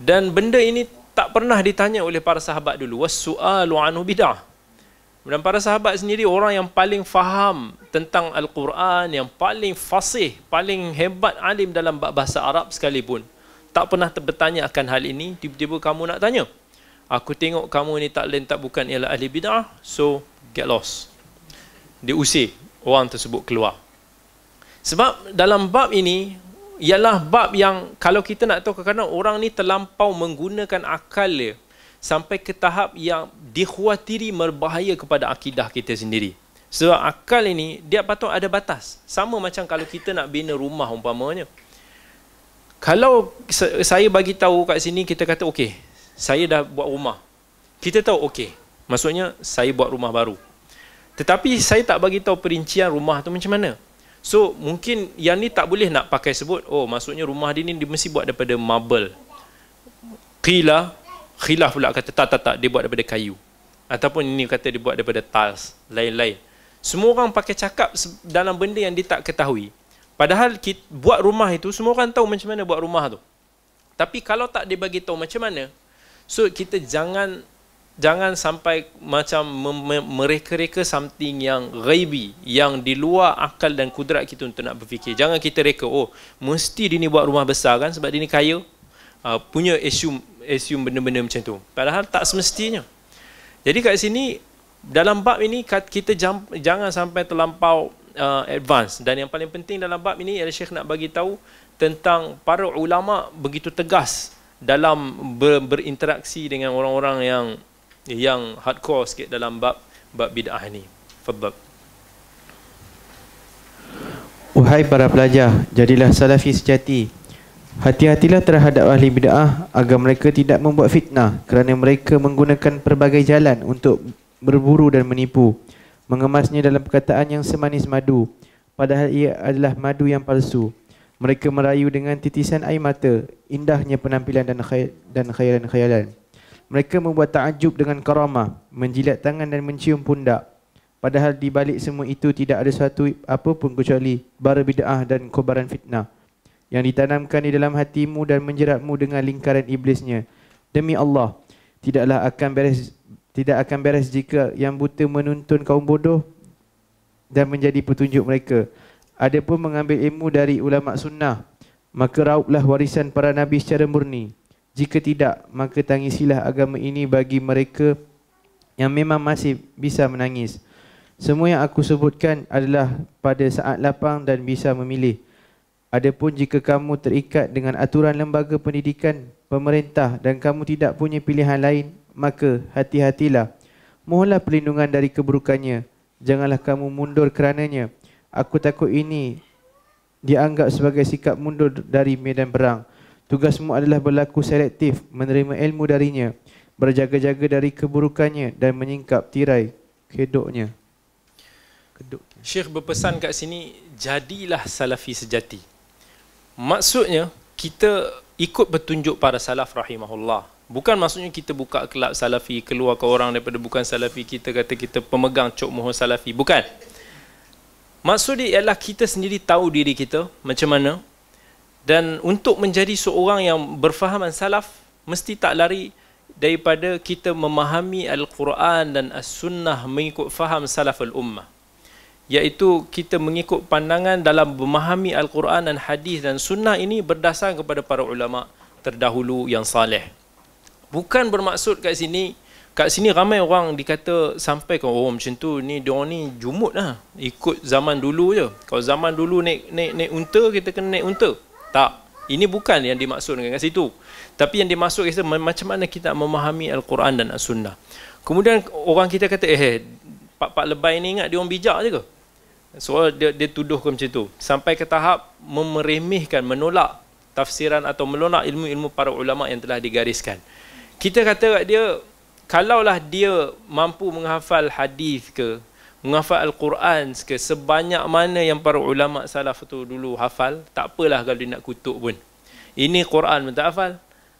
Dan benda ini tak pernah ditanya oleh para sahabat dulu. Was-su'alu anhu bid'ah. Dan para sahabat sendiri orang yang paling faham tentang Al-Quran, yang paling fasih, paling hebat alim dalam bahasa Arab sekalipun. Tak pernah bertanya akan hal ini, tiba-tiba kamu nak tanya. Aku tengok kamu ni tak lain tak bukan ialah ahli bid'ah, so get lost. Diusir orang tersebut keluar. Sebab dalam bab ini ialah bab yang kalau kita nak tahu kadang-kadang orang ni terlampau menggunakan akal dia sampai ke tahap yang dikhawatiri berbahaya kepada akidah kita sendiri. Sebab akal ini dia patut ada batas. Sama macam kalau kita nak bina rumah umpamanya. Kalau saya bagi tahu kat sini kita kata okey, saya dah buat rumah. Kita tahu okey. Maksudnya saya buat rumah baru. Tetapi saya tak bagi tahu perincian rumah tu macam mana. So mungkin yang ni tak boleh nak pakai sebut oh maksudnya rumah dia ni dia mesti buat daripada marble. Qila khilaf pula kata tak tak tak dia buat daripada kayu. Ataupun ini kata dia buat daripada tiles, lain-lain. Semua orang pakai cakap dalam benda yang dia tak ketahui. Padahal kita buat rumah itu semua orang tahu macam mana buat rumah tu. Tapi kalau tak dia bagi tahu macam mana, so kita jangan jangan sampai macam mereka-reka something yang ghaibi yang di luar akal dan kudrat kita untuk nak berfikir. Jangan kita reka oh mesti dia ni buat rumah besar kan sebab dia ni kaya. Uh, punya assume assume benda-benda macam tu. Padahal tak semestinya. Jadi kat sini dalam bab ini kita jangan sampai terlampau uh, advance. Dan yang paling penting dalam bab ini adalah Syekh nak bagi tahu tentang para ulama begitu tegas dalam ber, berinteraksi dengan orang-orang yang yang hardcore sikit dalam bab bab bid'ah ni. Fadhal. Wahai para pelajar, jadilah salafi sejati. Hati-hatilah terhadap ahli bid'ah agar mereka tidak membuat fitnah kerana mereka menggunakan pelbagai jalan untuk berburu dan menipu. Mengemasnya dalam perkataan yang semanis madu, padahal ia adalah madu yang palsu. Mereka merayu dengan titisan air mata, indahnya penampilan dan khayal, dan khayalan-khayalan. Mereka membuat takjub dengan karamah, menjilat tangan dan mencium pundak. Padahal di balik semua itu tidak ada satu apa pun kecuali bara bid'ah dan kobaran fitnah yang ditanamkan di dalam hatimu dan menjeratmu dengan lingkaran iblisnya. Demi Allah, tidaklah akan beres tidak akan beres jika yang buta menuntun kaum bodoh dan menjadi petunjuk mereka. Adapun mengambil ilmu dari ulama sunnah, maka rauplah warisan para nabi secara murni. Jika tidak, maka tangisilah agama ini bagi mereka yang memang masih bisa menangis. Semua yang aku sebutkan adalah pada saat lapang dan bisa memilih. Adapun jika kamu terikat dengan aturan lembaga pendidikan pemerintah dan kamu tidak punya pilihan lain, maka hati-hatilah. Mohonlah perlindungan dari keburukannya. Janganlah kamu mundur kerananya. Aku takut ini dianggap sebagai sikap mundur dari medan perang. Tugasmu adalah berlaku selektif, menerima ilmu darinya, berjaga-jaga dari keburukannya dan menyingkap tirai kedoknya keduk. Syekh berpesan kat sini jadilah salafi sejati. Maksudnya kita ikut petunjuk para salaf rahimahullah. Bukan maksudnya kita buka kelab salafi keluar ke orang daripada bukan salafi kita kata kita pemegang cok mohon salafi. Bukan. Maksud dia ialah kita sendiri tahu diri kita macam mana dan untuk menjadi seorang yang berfahaman salaf mesti tak lari daripada kita memahami Al-Quran dan As-Sunnah mengikut faham salaf al-ummah iaitu kita mengikut pandangan dalam memahami Al-Quran dan hadis dan sunnah ini berdasar kepada para ulama terdahulu yang saleh. Bukan bermaksud kat sini kat sini ramai orang dikata sampai ke oh macam tu ni dia ni jumut lah ikut zaman dulu je. Kalau zaman dulu naik naik naik unta kita kena naik unta. Tak. Ini bukan yang dimaksudkan kat situ. Tapi yang dimaksud kita macam mana kita memahami Al-Quran dan As-Sunnah. Kemudian orang kita kata eh pak-pak lebay ni ingat dia orang bijak je ke? So dia, dia tuduhkan macam tu Sampai ke tahap memeremehkan, menolak tafsiran atau menolak ilmu-ilmu para ulama yang telah digariskan Kita kata kat dia Kalaulah dia mampu menghafal hadis ke Menghafal Al-Quran Sebanyak mana yang para ulama salaf tu dulu hafal Tak apalah kalau dia nak kutuk pun. Ini Quran pun tak hafal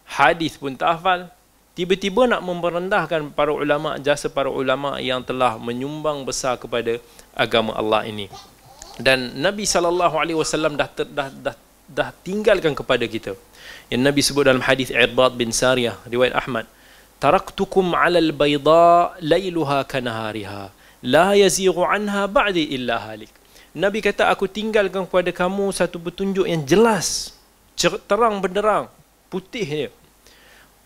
Hadis pun tak hafal. Tiba-tiba nak merendahkan para ulama jasa para ulama yang telah menyumbang besar kepada agama Allah ini. Dan Nabi sallallahu alaihi wasallam dah, dah dah dah tinggalkan kepada kita. Yang Nabi sebut dalam hadis Irbad bin Sariyah riwayat Ahmad taraktukum 'ala al-bayda lailuha kanahariha la yazighu anha ba'di illa halik Nabi kata aku tinggalkan kepada kamu satu petunjuk yang jelas terang benderang putihnya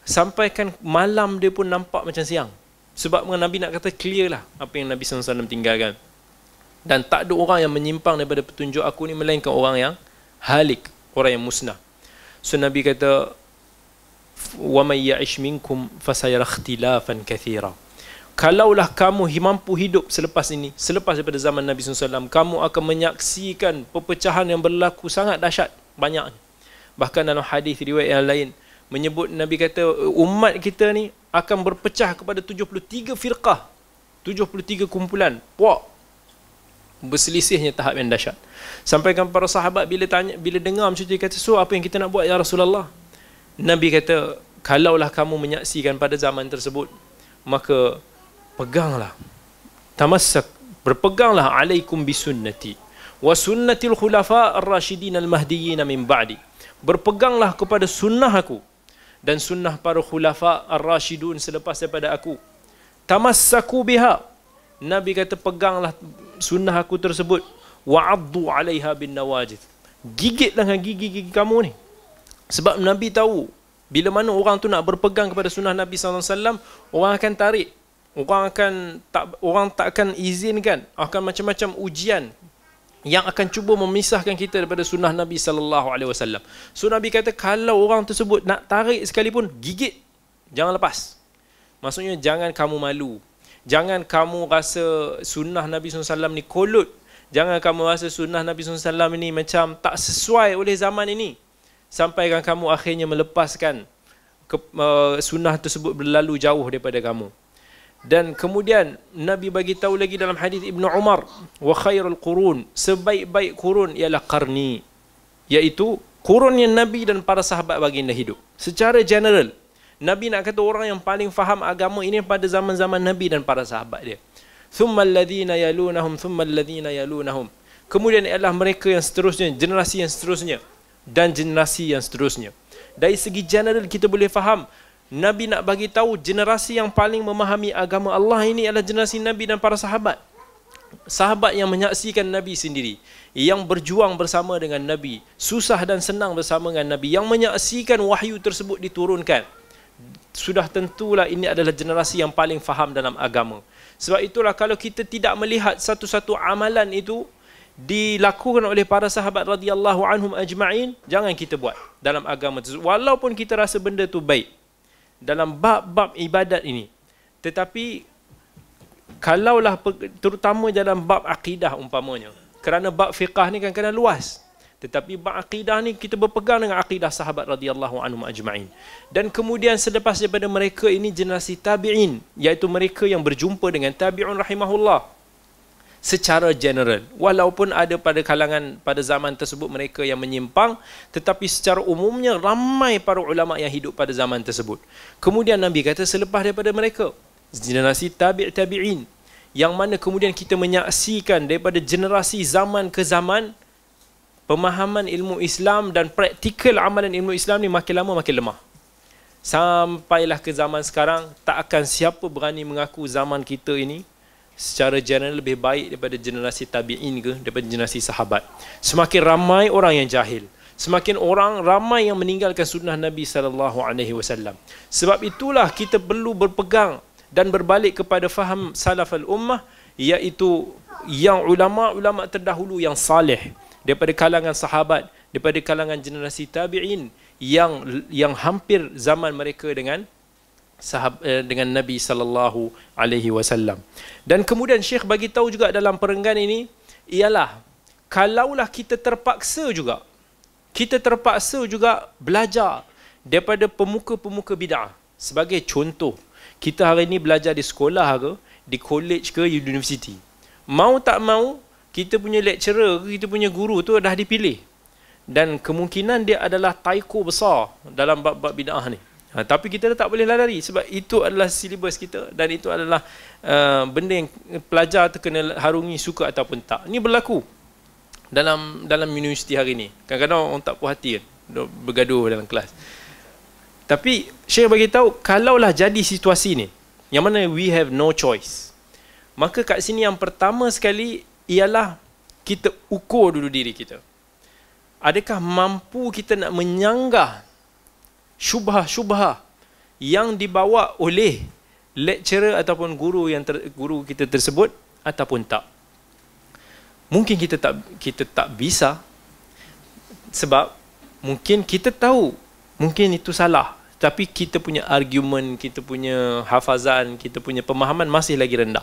sampaikan malam dia pun nampak macam siang. Sebab Nabi nak kata clear lah apa yang Nabi SAW tinggalkan. Dan tak ada orang yang menyimpang daripada petunjuk aku ni melainkan orang yang halik, orang yang musnah. So Nabi kata وَمَنْ يَعِشْ مِنْكُمْ فَسَيَرَ اخْتِلَافًا كَثِيرًا Kalaulah kamu mampu hidup selepas ini, selepas daripada zaman Nabi SAW, kamu akan menyaksikan perpecahan yang berlaku sangat dahsyat, banyak. Bahkan dalam hadis riwayat yang lain, menyebut Nabi kata umat kita ni akan berpecah kepada 73 firqah 73 kumpulan puak. Berselisihnya tahap yang dahsyat. Sampaikan para sahabat bila tanya bila dengar macam tu dia kata so apa yang kita nak buat ya Rasulullah? Nabi kata kalaulah kamu menyaksikan pada zaman tersebut maka peganglah tamassak berpeganglah alaikum bisunnati wa sunnatil khulafa ar-rasyidin al-mahdiyyin min ba'di berpeganglah kepada sunnah aku dan sunnah para khulafa ar-rasyidun selepas daripada aku. Tamassaku biha. Nabi kata peganglah sunnah aku tersebut wa'addu 'alaiha bin nawajid. Gigitlah dengan gigi-gigi kamu ni. Sebab Nabi tahu bila mana orang tu nak berpegang kepada sunnah Nabi SAW, orang akan tarik. Orang akan tak orang tak akan izinkan, akan macam-macam ujian. yang akan cuba memisahkan kita daripada sunnah Nabi sallallahu alaihi wasallam. So Nabi kata kalau orang tersebut nak tarik sekalipun gigit jangan lepas. Maksudnya jangan kamu malu. Jangan kamu rasa sunnah Nabi SAW ni kolut. Jangan kamu rasa sunnah Nabi SAW ni macam tak sesuai oleh zaman ini. Sampaikan kamu akhirnya melepaskan ke, uh, sunnah tersebut berlalu jauh daripada kamu. Dan kemudian Nabi bagi tahu lagi dalam hadis Ibnu Umar, wa khairul qurun, sebaik-baik kurun ialah qarni, iaitu kurun yang Nabi dan para sahabat baginda hidup. Secara general, Nabi nak kata orang yang paling faham agama ini pada zaman-zaman Nabi dan para sahabat dia. Thumma alladhina yalunahum thumma alladhina yalunahum. Kemudian ialah mereka yang seterusnya, generasi yang seterusnya dan generasi yang seterusnya. Dari segi general kita boleh faham Nabi nak bagi tahu generasi yang paling memahami agama Allah ini adalah generasi Nabi dan para sahabat. Sahabat yang menyaksikan Nabi sendiri, yang berjuang bersama dengan Nabi, susah dan senang bersama dengan Nabi, yang menyaksikan wahyu tersebut diturunkan. Sudah tentulah ini adalah generasi yang paling faham dalam agama. Sebab itulah kalau kita tidak melihat satu-satu amalan itu dilakukan oleh para sahabat radhiyallahu anhum ajma'in, jangan kita buat dalam agama tersebut. Walaupun kita rasa benda tu baik dalam bab-bab ibadat ini. Tetapi kalaulah terutama dalam bab akidah umpamanya. Kerana bab fiqah ni kan kena luas. Tetapi bab akidah ni kita berpegang dengan akidah sahabat radhiyallahu anhum ajma'in. Dan kemudian selepas daripada mereka ini generasi tabi'in. Iaitu mereka yang berjumpa dengan tabi'un rahimahullah secara general. Walaupun ada pada kalangan pada zaman tersebut mereka yang menyimpang tetapi secara umumnya ramai para ulama yang hidup pada zaman tersebut. Kemudian nabi kata selepas daripada mereka generasi tabi' tabi'in yang mana kemudian kita menyaksikan daripada generasi zaman ke zaman pemahaman ilmu Islam dan praktikal amalan ilmu Islam ni makin lama makin lemah. Sampailah ke zaman sekarang tak akan siapa berani mengaku zaman kita ini secara general lebih baik daripada generasi tabi'in ke daripada generasi sahabat. Semakin ramai orang yang jahil, semakin orang ramai yang meninggalkan sunnah Nabi sallallahu alaihi wasallam. Sebab itulah kita perlu berpegang dan berbalik kepada faham salaf al-ummah iaitu yang ulama-ulama terdahulu yang saleh daripada kalangan sahabat, daripada kalangan generasi tabi'in yang yang hampir zaman mereka dengan sahab eh, dengan Nabi sallallahu alaihi wasallam. Dan kemudian Syekh bagi tahu juga dalam perenggan ini ialah kalaulah kita terpaksa juga kita terpaksa juga belajar daripada pemuka-pemuka bid'ah. Sebagai contoh, kita hari ini belajar di sekolah ke, di college ke, university. Mau tak mau, kita punya lecturer, kita punya guru tu dah dipilih. Dan kemungkinan dia adalah taiko besar dalam bab-bab bid'ah ni. Ha, tapi kita tak boleh lari sebab itu adalah silibus kita dan itu adalah uh, benda yang pelajar tu kena harungi suka ataupun tak. Ini berlaku dalam dalam universiti hari ini. Kadang-kadang orang tak puas hati kan bergaduh dalam kelas. Tapi Syekh bagi tahu kalaulah jadi situasi ni yang mana we have no choice. Maka kat sini yang pertama sekali ialah kita ukur dulu diri kita. Adakah mampu kita nak menyanggah syubha-syubha yang dibawa oleh lecturer ataupun guru yang ter, guru kita tersebut ataupun tak. Mungkin kita tak kita tak bisa sebab mungkin kita tahu mungkin itu salah tapi kita punya argument, kita punya hafazan, kita punya pemahaman masih lagi rendah.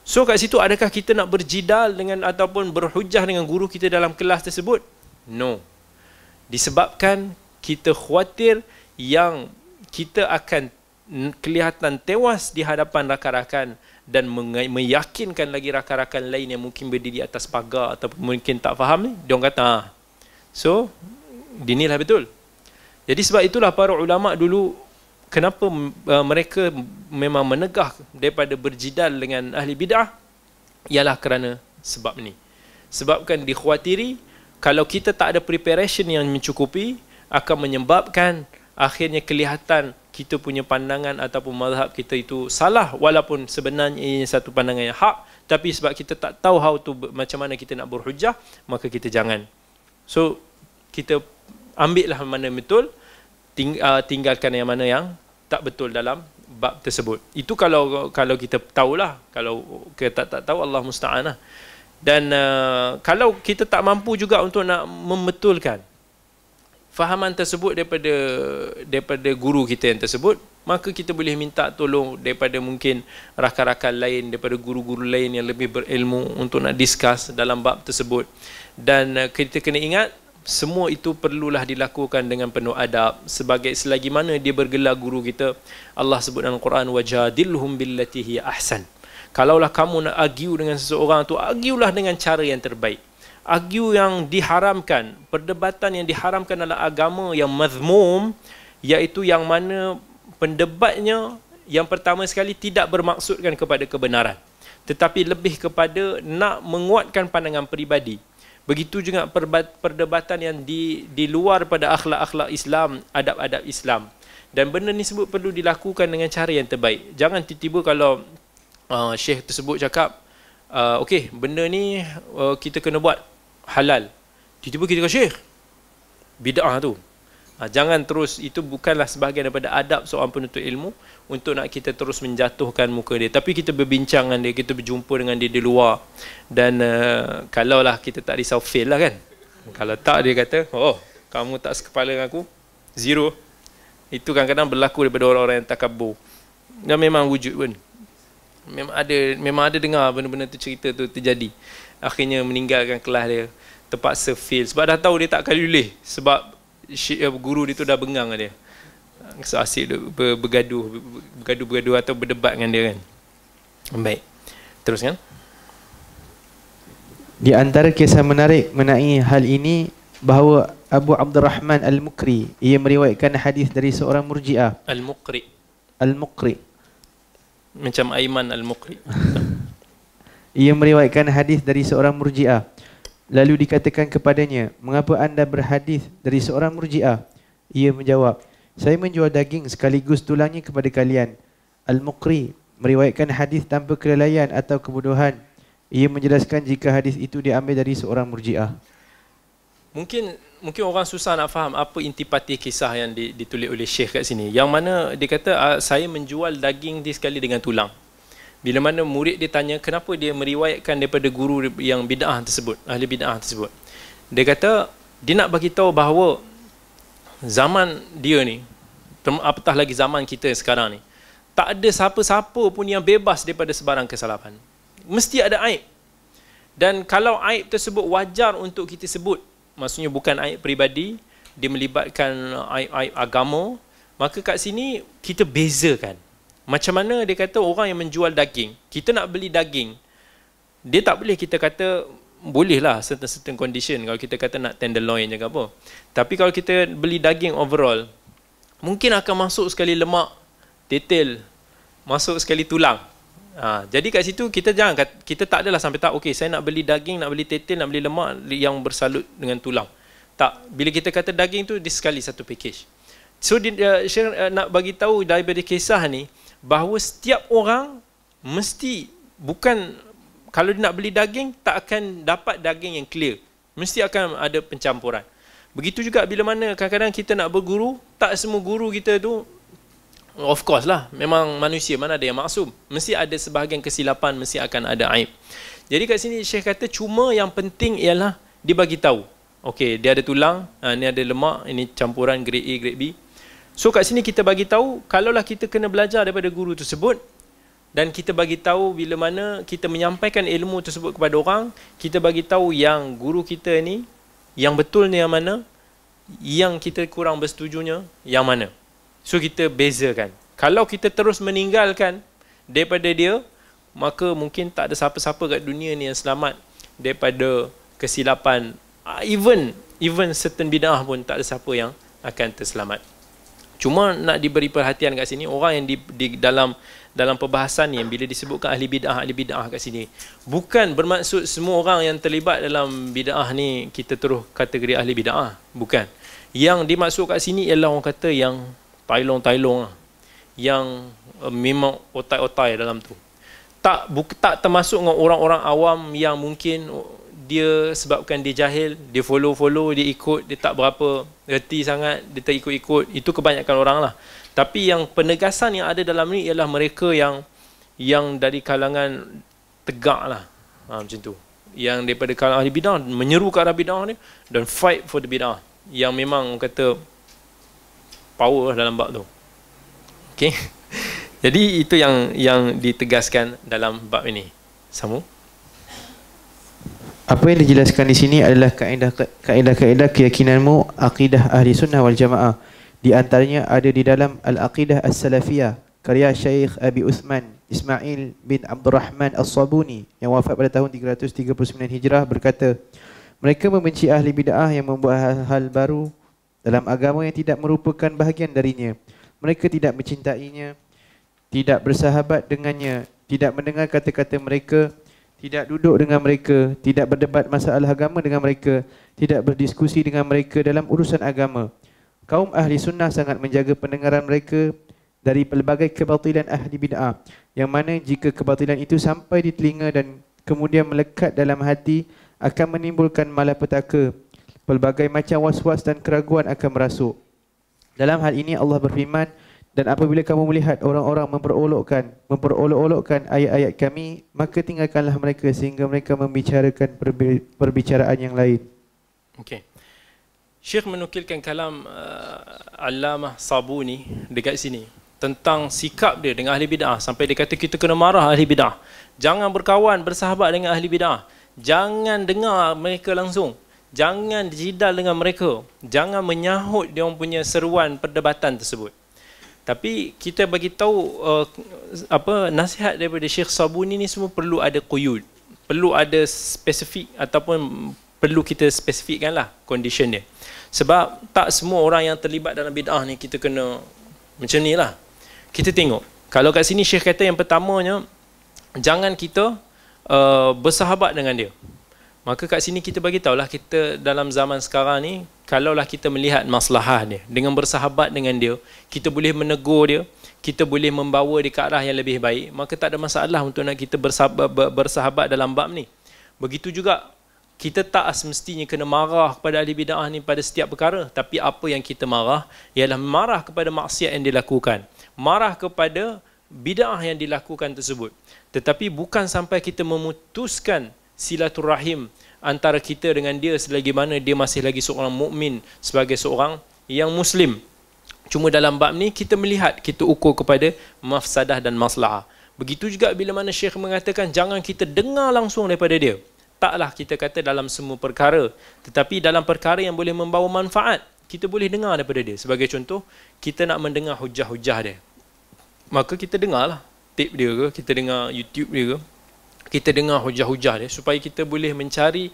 So kat situ adakah kita nak berjidal dengan ataupun berhujah dengan guru kita dalam kelas tersebut? No. Disebabkan kita khawatir yang kita akan kelihatan tewas di hadapan rakan-rakan dan meyakinkan lagi rakan-rakan lain yang mungkin berdiri atas pagar atau mungkin tak faham ni dia kata ha. so dinilah betul jadi sebab itulah para ulama dulu kenapa uh, mereka memang menegah daripada berjidal dengan ahli bidah ialah kerana sebab ni sebabkan dikhawatiri kalau kita tak ada preparation yang mencukupi akan menyebabkan akhirnya kelihatan kita punya pandangan ataupun mazhab kita itu salah walaupun sebenarnya ini satu pandangan yang hak tapi sebab kita tak tahu how to macam mana kita nak berhujah maka kita jangan. So kita ambillah mana betul ting, uh, tinggalkan yang mana yang tak betul dalam bab tersebut. Itu kalau kalau kita tahulah kalau kita tak, tak tahu Allah musta'anah dan uh, kalau kita tak mampu juga untuk nak membetulkan fahaman tersebut daripada daripada guru kita yang tersebut maka kita boleh minta tolong daripada mungkin rakan-rakan lain daripada guru-guru lain yang lebih berilmu untuk nak discuss dalam bab tersebut. Dan uh, kita kena ingat semua itu perlulah dilakukan dengan penuh adab. Sebagai selagi mana dia bergelar guru kita Allah sebut dalam Quran wajadilhum billati hiya ahsan. Kalaulah kamu nak argue dengan seseorang tu arguelah dengan cara yang terbaik argue yang diharamkan perdebatan yang diharamkan dalam agama yang mazmum iaitu yang mana pendebatnya yang pertama sekali tidak bermaksudkan kepada kebenaran tetapi lebih kepada nak menguatkan pandangan peribadi Begitu juga perdebatan yang di di luar pada akhlak-akhlak Islam, adab-adab Islam. Dan benda ni sebut perlu dilakukan dengan cara yang terbaik. Jangan tiba-tiba kalau uh, syekh tersebut cakap, uh, okey, benda ni uh, kita kena buat halal. Tiba-tiba kita kata, syekh, bid'ah tu. Uh, jangan terus, itu bukanlah sebahagian daripada adab seorang penuntut ilmu untuk nak kita terus menjatuhkan muka dia. Tapi kita berbincang dengan dia kita berjumpa dengan dia di luar. Dan uh, kalaulah kita tak risau fail lah kan? Kalau tak dia kata oh kamu tak sekepala dengan aku. Zero. Itu kadang-kadang berlaku daripada orang-orang yang takabur dan memang wujud pun. Memang ada memang ada dengar benda-benda tu cerita tu terjadi akhirnya meninggalkan kelas dia terpaksa fail. Sebab dah tahu dia tak akan lulih sebab guru dia tu dah bengang dia. So asyik ber, bergaduh bergaduh bergaduh atau berdebat dengan dia kan. Baik. Teruskan di antara kisah menarik mengenai hal ini bahawa Abu Abdurrahman Al-Mukri ia meriwayatkan hadis dari seorang murjiah. Al-Mukri. Al-Mukri. Macam Aiman Al-Mukri ia meriwayatkan hadis dari seorang murjiah lalu dikatakan kepadanya mengapa anda berhadis dari seorang murjiah ia menjawab saya menjual daging sekaligus tulangnya kepada kalian. Al-Muqri meriwayatkan hadis tanpa kelalaian atau kebodohan. Ia menjelaskan jika hadis itu diambil dari seorang murjiah. Mungkin mungkin orang susah nak faham apa intipati kisah yang ditulis oleh Syekh kat sini. Yang mana dia kata ah, saya menjual daging dia sekali dengan tulang. Bila mana murid dia tanya kenapa dia meriwayatkan daripada guru yang bid'ah tersebut, ahli bid'ah tersebut. Dia kata dia nak bagi tahu bahawa zaman dia ni apatah lagi zaman kita sekarang ni tak ada siapa-siapa pun yang bebas daripada sebarang kesalahan. Mesti ada aib. Dan kalau aib tersebut wajar untuk kita sebut maksudnya bukan aib peribadi dia melibatkan aib-aib agama maka kat sini kita bezakan macam mana dia kata orang yang menjual daging kita nak beli daging dia tak boleh kita kata boleh lah certain certain condition. Kalau kita kata nak tenderloin je ke apa. Tapi kalau kita beli daging overall mungkin akan masuk sekali lemak detail masuk sekali tulang. Ha, jadi kat situ kita jangan kita tak adalah sampai tak okey saya nak beli daging nak beli tetel nak beli lemak yang bersalut dengan tulang. Tak. Bila kita kata daging tu di sekali satu package. So di, uh, uh, nak bagi tahu daripada kisah ni bahawa setiap orang mesti bukan kalau dia nak beli daging tak akan dapat daging yang clear. Mesti akan ada pencampuran. Begitu juga bila mana kadang-kadang kita nak berguru tak semua guru kita tu of course lah memang manusia mana ada yang maksum. Mesti ada sebahagian kesilapan mesti akan ada aib. Jadi kat sini Syekh kata cuma yang penting ialah dia bagi tahu. Okey dia ada tulang ha, ni ada lemak ini campuran grade A grade B so kat sini kita bagi tahu kalaulah kita kena belajar daripada guru tersebut dan kita bagi tahu bila mana kita menyampaikan ilmu tersebut kepada orang kita bagi tahu yang guru kita ni yang betulnya yang mana yang kita kurang bersetujunya yang mana. So kita bezakan. Kalau kita terus meninggalkan daripada dia maka mungkin tak ada siapa-siapa kat dunia ni yang selamat daripada kesilapan even even certain bid'ah pun tak ada siapa yang akan terselamat cuma nak diberi perhatian kat sini orang yang di, di dalam dalam perbahasan ni bila disebutkan ahli bid'ah ahli bid'ah kat sini bukan bermaksud semua orang yang terlibat dalam bid'ah ni kita terus kategori ahli bid'ah. Bukan. Yang dimaksud kat sini ialah orang kata yang tailong-tailong lah. yang uh, memang otai-otai dalam tu. Tak buk, tak termasuk dengan orang-orang awam yang mungkin dia sebabkan dia jahil dia follow-follow dia ikut dia tak berapa reti sangat dia tak ikut-ikut itu kebanyakan orang lah tapi yang penegasan yang ada dalam ni ialah mereka yang yang dari kalangan tegak lah ha, macam tu yang daripada kalangan ahli bidah menyeru ke arah bidah ni dan fight for the bidah yang memang kata power dalam bab tu. Okey. Jadi itu yang yang ditegaskan dalam bab ini. Sambung. Apa yang dijelaskan di sini adalah kaedah-kaedah keyakinanmu akidah ahli sunnah wal jamaah. Di antaranya ada di dalam Al-Aqidah As-Salafiyah karya Syekh Abi Uthman Ismail bin Abdul Rahman As-Sabuni yang wafat pada tahun 339 Hijrah berkata mereka membenci ahli bid'ah yang membuat hal-hal baru dalam agama yang tidak merupakan bahagian darinya. Mereka tidak mencintainya, tidak bersahabat dengannya, tidak mendengar kata-kata mereka tidak duduk dengan mereka, tidak berdebat masalah agama dengan mereka, tidak berdiskusi dengan mereka dalam urusan agama. Kaum ahli sunnah sangat menjaga pendengaran mereka dari pelbagai kebatilan ahli bid'ah. Yang mana jika kebatilan itu sampai di telinga dan kemudian melekat dalam hati akan menimbulkan malapetaka. Pelbagai macam was-was dan keraguan akan merasuk. Dalam hal ini Allah berfirman dan apabila kamu melihat orang-orang memperolokkan memperolok-olokkan ayat-ayat kami maka tinggalkanlah mereka sehingga mereka membicarakan perbicaraan yang lain. Okey. Syekh menukilkan kalam uh, Allamah Sabuni dekat sini tentang sikap dia dengan ahli bidah sampai dia kata kita kena marah ahli bidah. Jangan berkawan bersahabat dengan ahli bidah. Jangan dengar mereka langsung. Jangan jidal dengan mereka. Jangan menyahut dia punya seruan perdebatan tersebut. Tapi kita bagi tahu uh, apa nasihat daripada Syekh Sabuni ni semua perlu ada quyud. Perlu ada spesifik ataupun perlu kita spesifikkanlah condition dia. Sebab tak semua orang yang terlibat dalam bid'ah ni kita kena macam ni lah. Kita tengok. Kalau kat sini Syekh kata yang pertamanya jangan kita uh, bersahabat dengan dia. Maka kat sini kita bagi tahulah kita dalam zaman sekarang ni kalaulah kita melihat maslahah dia dengan bersahabat dengan dia, kita boleh menegur dia, kita boleh membawa dia ke arah yang lebih baik, maka tak ada masalah untuk nak kita bersahabat, bersahabat dalam bab ni. Begitu juga kita tak semestinya kena marah kepada ahli bid'ah ni pada setiap perkara, tapi apa yang kita marah ialah marah kepada maksiat yang dilakukan. Marah kepada bid'ah yang dilakukan tersebut. Tetapi bukan sampai kita memutuskan silaturahim antara kita dengan dia selagi mana dia masih lagi seorang mukmin sebagai seorang yang muslim. Cuma dalam bab ni kita melihat kita ukur kepada mafsadah dan maslahah. Begitu juga bila mana Syekh mengatakan jangan kita dengar langsung daripada dia. Taklah kita kata dalam semua perkara, tetapi dalam perkara yang boleh membawa manfaat, kita boleh dengar daripada dia. Sebagai contoh, kita nak mendengar hujah-hujah dia. Maka kita dengarlah tip dia ke, kita dengar YouTube dia ke, kita dengar hujah-hujah dia supaya kita boleh mencari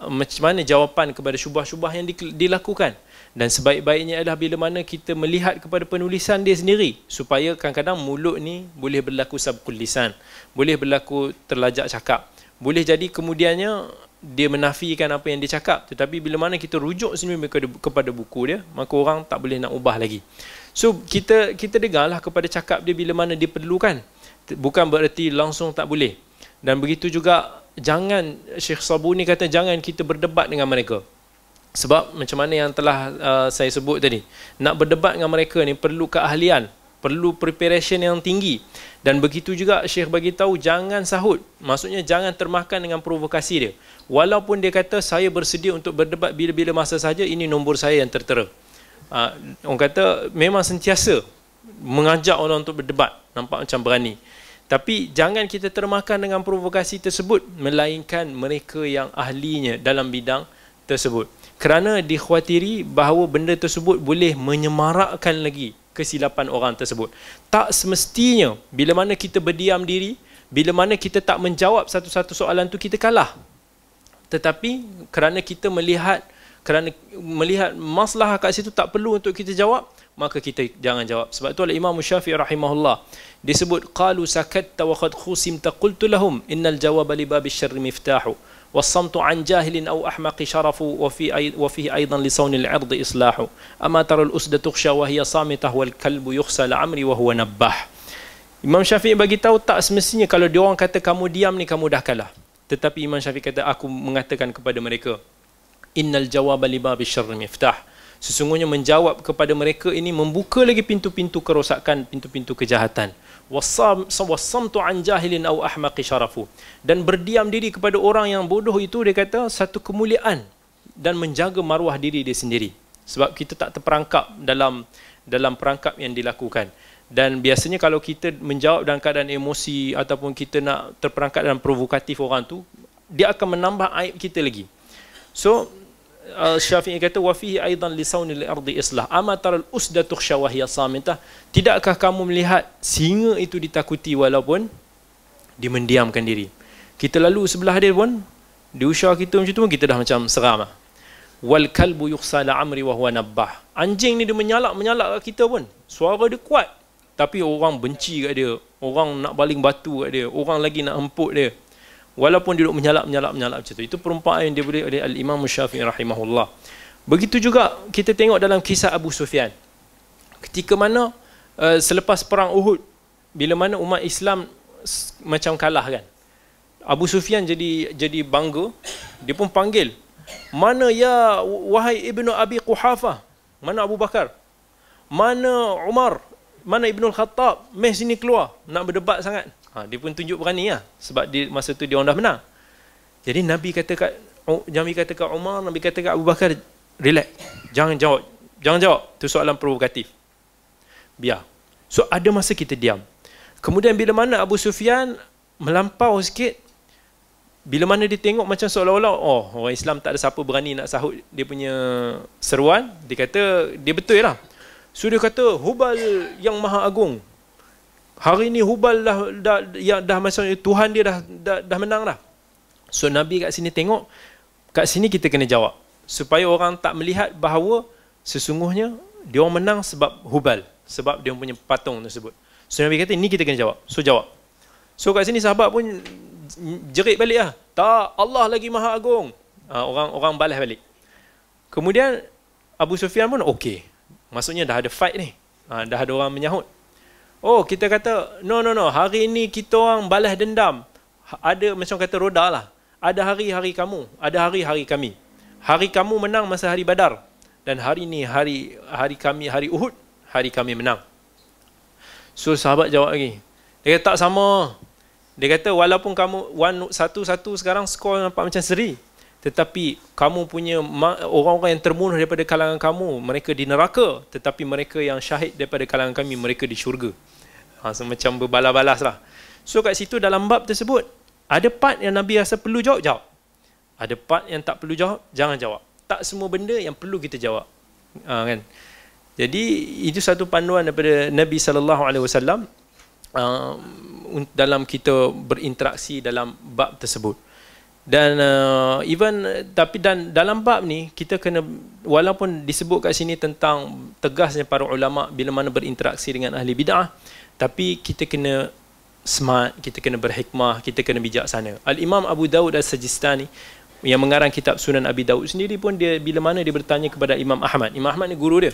uh, macam mana jawapan kepada syubah-syubah yang dilakukan. Dan sebaik-baiknya adalah bila mana kita melihat kepada penulisan dia sendiri supaya kadang-kadang mulut ni boleh berlaku sabkul lisan boleh berlaku terlajak cakap. Boleh jadi kemudiannya dia menafikan apa yang dia cakap tetapi bila mana kita rujuk sendiri kepada buku dia maka orang tak boleh nak ubah lagi. So kita kita dengarlah kepada cakap dia bila mana dia perlukan bukan bererti langsung tak boleh dan begitu juga jangan Syekh Sabuni kata jangan kita berdebat dengan mereka. Sebab macam mana yang telah uh, saya sebut tadi, nak berdebat dengan mereka ni perlu keahlian, perlu preparation yang tinggi. Dan begitu juga Syekh bagi tahu jangan sahut. Maksudnya jangan termakan dengan provokasi dia. Walaupun dia kata saya bersedia untuk berdebat bila-bila masa saja, ini nombor saya yang tertera. Uh, orang kata memang sentiasa mengajak orang untuk berdebat, nampak macam berani. Tapi jangan kita termakan dengan provokasi tersebut melainkan mereka yang ahlinya dalam bidang tersebut. Kerana dikhawatiri bahawa benda tersebut boleh menyemarakkan lagi kesilapan orang tersebut. Tak semestinya bila mana kita berdiam diri, bila mana kita tak menjawab satu-satu soalan tu kita kalah. Tetapi kerana kita melihat kerana melihat masalah kat situ tak perlu untuk kita jawab, maka kita jangan jawab. Sebab tu Imam Syafi'i rahimahullah disebut qalu sakatta wa qad khusimta qultu lahum innal jawaba li babi syarri miftahu wa fihi aidan li sawnil 'ird islahu ama tara al usda tukhsha wa hiya samitah wal kalbu yukhsa la amri wa huwa nabbah. Imam Syafi'i bagi tahu tak semestinya kalau dia orang kata kamu diam ni kamu dah kalah. Tetapi Imam Syafi'i kata aku mengatakan kepada mereka innal jawaba li babi syarri miftah Sesungguhnya menjawab kepada mereka ini membuka lagi pintu-pintu kerosakan, pintu-pintu kejahatan. Wassam wassamtu an jahilin aw ahmaqi syarafu. Dan berdiam diri kepada orang yang bodoh itu dia kata satu kemuliaan dan menjaga maruah diri dia sendiri. Sebab kita tak terperangkap dalam dalam perangkap yang dilakukan. Dan biasanya kalau kita menjawab dalam keadaan emosi ataupun kita nak terperangkap dalam provokatif orang tu, dia akan menambah aib kita lagi. So Syafi'i kata wa fihi aidan li saunil ardi islah. Amatar al usda tukhsha wa hiya samitah tidakkah kamu melihat singa itu ditakuti walaupun dia mendiamkan diri? Kita lalu sebelah dia pun di kita macam tu pun kita dah macam seram lah. wal kalbu yukhsa la amri wa huwa nabbah. Anjing ni dia menyalak menyalak kat kita pun. Suara dia kuat. Tapi orang benci kat dia. Orang nak baling batu kat dia. Orang lagi nak empuk dia walaupun duduk menyalak menyalak menyalak macam tu. Itu perumpamaan yang diberi oleh al Imam Syafi'i rahimahullah. Begitu juga kita tengok dalam kisah Abu Sufyan. Ketika mana uh, selepas perang Uhud bila mana umat Islam macam kalah kan. Abu Sufyan jadi jadi bangga. Dia pun panggil mana ya wahai ibnu Abi Quhafah? Mana Abu Bakar? Mana Umar? Mana Ibnu Khattab? Meh sini keluar. Nak berdebat sangat Ha, dia pun tunjuk berani lah. Sebab di masa tu dia orang dah menang. Jadi Nabi kata kat Nabi kata kat Umar, Nabi kata kat Abu Bakar, relax. Jangan jawab. Jangan jawab. Itu soalan provokatif. Biar. So ada masa kita diam. Kemudian bila mana Abu Sufyan melampau sikit, bila mana dia tengok macam seolah-olah, oh orang Islam tak ada siapa berani nak sahut dia punya seruan, dia kata, dia betul lah. So dia kata, Hubal yang maha agung, Hari ni Hubal dah dah ya dah masa Tuhan dia dah, dah dah menang dah. So Nabi kat sini tengok kat sini kita kena jawab supaya orang tak melihat bahawa sesungguhnya dia orang menang sebab Hubal, sebab dia punya patung tersebut. So Nabi kata ini kita kena jawab. So jawab. So kat sini sahabat pun jerit balik lah. Tak, Allah lagi maha agung. Ha, orang orang balas balik. Kemudian Abu Sufyan pun okey. Maksudnya dah ada fight ni. Ha, dah ada orang menyahut. Oh, kita kata, no, no, no. Hari ini kita orang balas dendam. Ada macam kata roda lah. Ada hari-hari kamu. Ada hari-hari kami. Hari kamu menang masa hari badar. Dan hari ini hari hari kami, hari Uhud. Hari kami menang. So, sahabat jawab lagi. Dia kata, tak sama. Dia kata, walaupun kamu satu-satu sekarang skor nampak macam seri. Tetapi kamu punya orang-orang yang terbunuh daripada kalangan kamu, mereka di neraka. Tetapi mereka yang syahid daripada kalangan kami, mereka di syurga. Ha, semacam berbalas-balas lah. So kat situ dalam bab tersebut, ada part yang Nabi rasa perlu jawab, jawab. Ada part yang tak perlu jawab, jangan jawab. Tak semua benda yang perlu kita jawab. Ha, kan? Jadi itu satu panduan daripada Nabi sallallahu alaihi wasallam uh, dalam kita berinteraksi dalam bab tersebut dan uh, even tapi dan dalam bab ni kita kena walaupun disebut kat sini tentang tegasnya para ulama bila mana berinteraksi dengan ahli bidah tapi kita kena smart kita kena berhikmah kita kena bijaksana. Al imam Abu Daud as-Sajistani yang mengarang kitab Sunan Abi Daud sendiri pun dia bila mana dia bertanya kepada Imam Ahmad Imam Ahmad ni guru dia.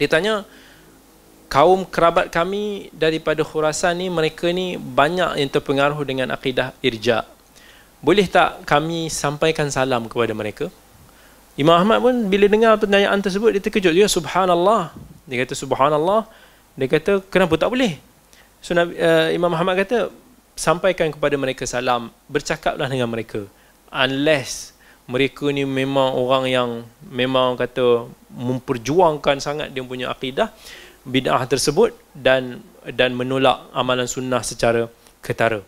Dia tanya kaum kerabat kami daripada Khurasan ni mereka ni banyak yang terpengaruh dengan akidah irja' boleh tak kami sampaikan salam kepada mereka? Imam Ahmad pun bila dengar pertanyaan tersebut dia terkejut dia subhanallah. Dia kata subhanallah. Dia kata kenapa tak boleh? So uh, Imam Ahmad kata sampaikan kepada mereka salam, bercakaplah dengan mereka. Unless mereka ni memang orang yang memang kata memperjuangkan sangat dia punya akidah bid'ah tersebut dan dan menolak amalan sunnah secara ketara.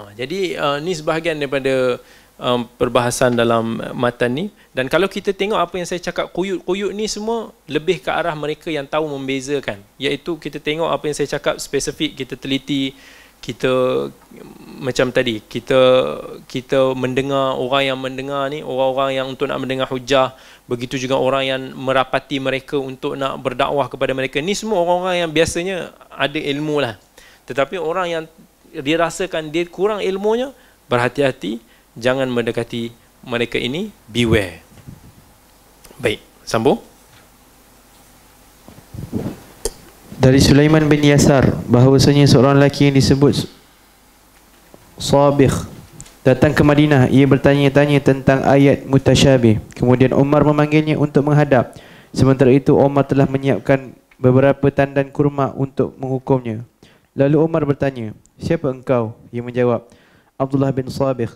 Ha, jadi uh, ni sebahagian daripada um, perbahasan dalam matan ni. Dan kalau kita tengok apa yang saya cakap kuyut-kuyut ni semua lebih ke arah mereka yang tahu membezakan. Iaitu kita tengok apa yang saya cakap spesifik kita teliti kita macam tadi kita kita mendengar orang yang mendengar ni orang-orang yang untuk nak mendengar hujah begitu juga orang yang merapati mereka untuk nak berdakwah kepada mereka. Ni semua orang-orang yang biasanya ada ilmu lah. Tetapi orang yang dia rasakan dia kurang ilmunya, berhati-hati, jangan mendekati mereka ini, beware. Baik, sambung. Dari Sulaiman bin Yasar, bahawasanya seorang lelaki yang disebut Sabikh datang ke Madinah ia bertanya-tanya tentang ayat mutasyabih kemudian Umar memanggilnya untuk menghadap Sementara itu Umar telah menyiapkan beberapa tandan kurma untuk menghukumnya. Lalu Umar bertanya, siapa engkau? Ia menjawab, Abdullah bin Sabih.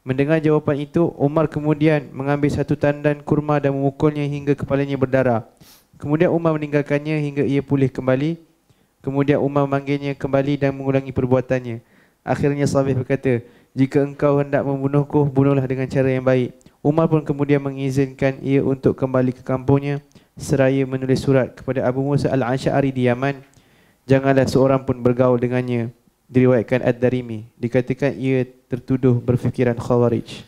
Mendengar jawapan itu, Umar kemudian mengambil satu tandan kurma dan memukulnya hingga kepalanya berdarah. Kemudian Umar meninggalkannya hingga ia pulih kembali. Kemudian Umar memanggilnya kembali dan mengulangi perbuatannya. Akhirnya Sabih berkata, jika engkau hendak membunuhku, bunuhlah dengan cara yang baik. Umar pun kemudian mengizinkan ia untuk kembali ke kampungnya seraya menulis surat kepada Abu Musa Al-Ash'ari di Yaman. Janganlah seorang pun bergaul dengannya. Diriwayatkan Ad-Darimi. Dikatakan ia tertuduh berfikiran khawarij.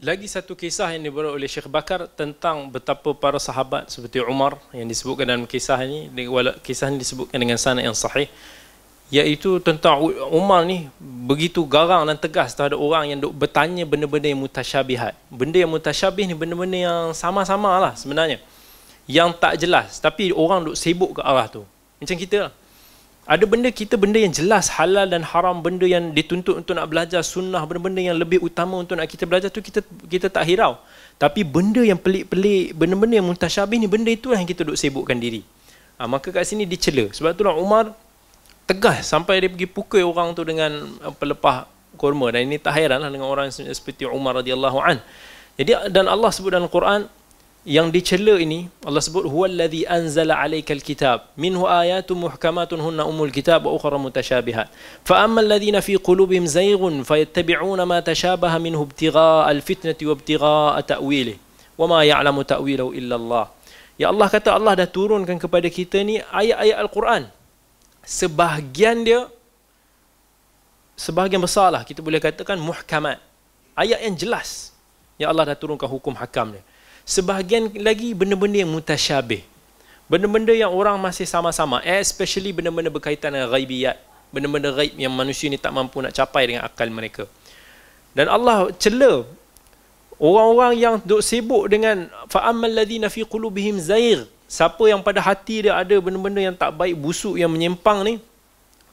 Lagi satu kisah yang dibawa oleh Syekh Bakar tentang betapa para sahabat seperti Umar yang disebutkan dalam kisah ini, kisah ini disebutkan dengan sanad yang sahih iaitu tentang Umar ni begitu garang dan tegas terhadap orang yang duk bertanya benda-benda yang mutasyabihat. Benda yang mutasyabih ni benda-benda yang sama-sama lah sebenarnya. Yang tak jelas. Tapi orang duk sibuk ke arah tu. Macam kita lah. Ada benda kita, benda yang jelas halal dan haram, benda yang dituntut untuk nak belajar sunnah, benda-benda yang lebih utama untuk nak kita belajar tu kita kita tak hirau. Tapi benda yang pelik-pelik, benda-benda yang mutasyabih ni, benda itulah yang kita duk sibukkan diri. Ha, maka kat sini dicela. Sebab itulah Umar tegas sampai dia pergi pukul orang tu dengan pelepah kurma dan ini tak hairanlah dengan orang seperti Umar radhiyallahu an. Jadi dan Allah sebut dalam Quran yang dicela ini Allah sebut huwallazi anzala alaikal kitab. Minhu ayatun muhkamatun hunna umul kitab wa ukhra mutasyabihat fa amma alladhina fi qulubihim zayghun fayattabi'una ma tashabaha minhu ibtigha'a alfitnati wa ibtigha'a ta'wilihi wa ma ya'lamu ta'wilahu illa Allah Ya Allah kata Allah dah turunkan kepada kita ni ayat-ayat Al-Quran. Sebahagian dia sebahagian besar lah kita boleh katakan muhkamat. Ayat yang jelas. Yang Allah dah turunkan hukum hakam dia sebahagian lagi benda-benda yang mutasyabih. Benda-benda yang orang masih sama-sama especially benda-benda berkaitan dengan ghaibiyat. Benda-benda ghaib yang manusia ni tak mampu nak capai dengan akal mereka. Dan Allah cela orang-orang yang duk sibuk dengan fa'ammal ladina fi qulubihim zair siapa yang pada hati dia ada benda-benda yang tak baik busuk yang menyimpang ni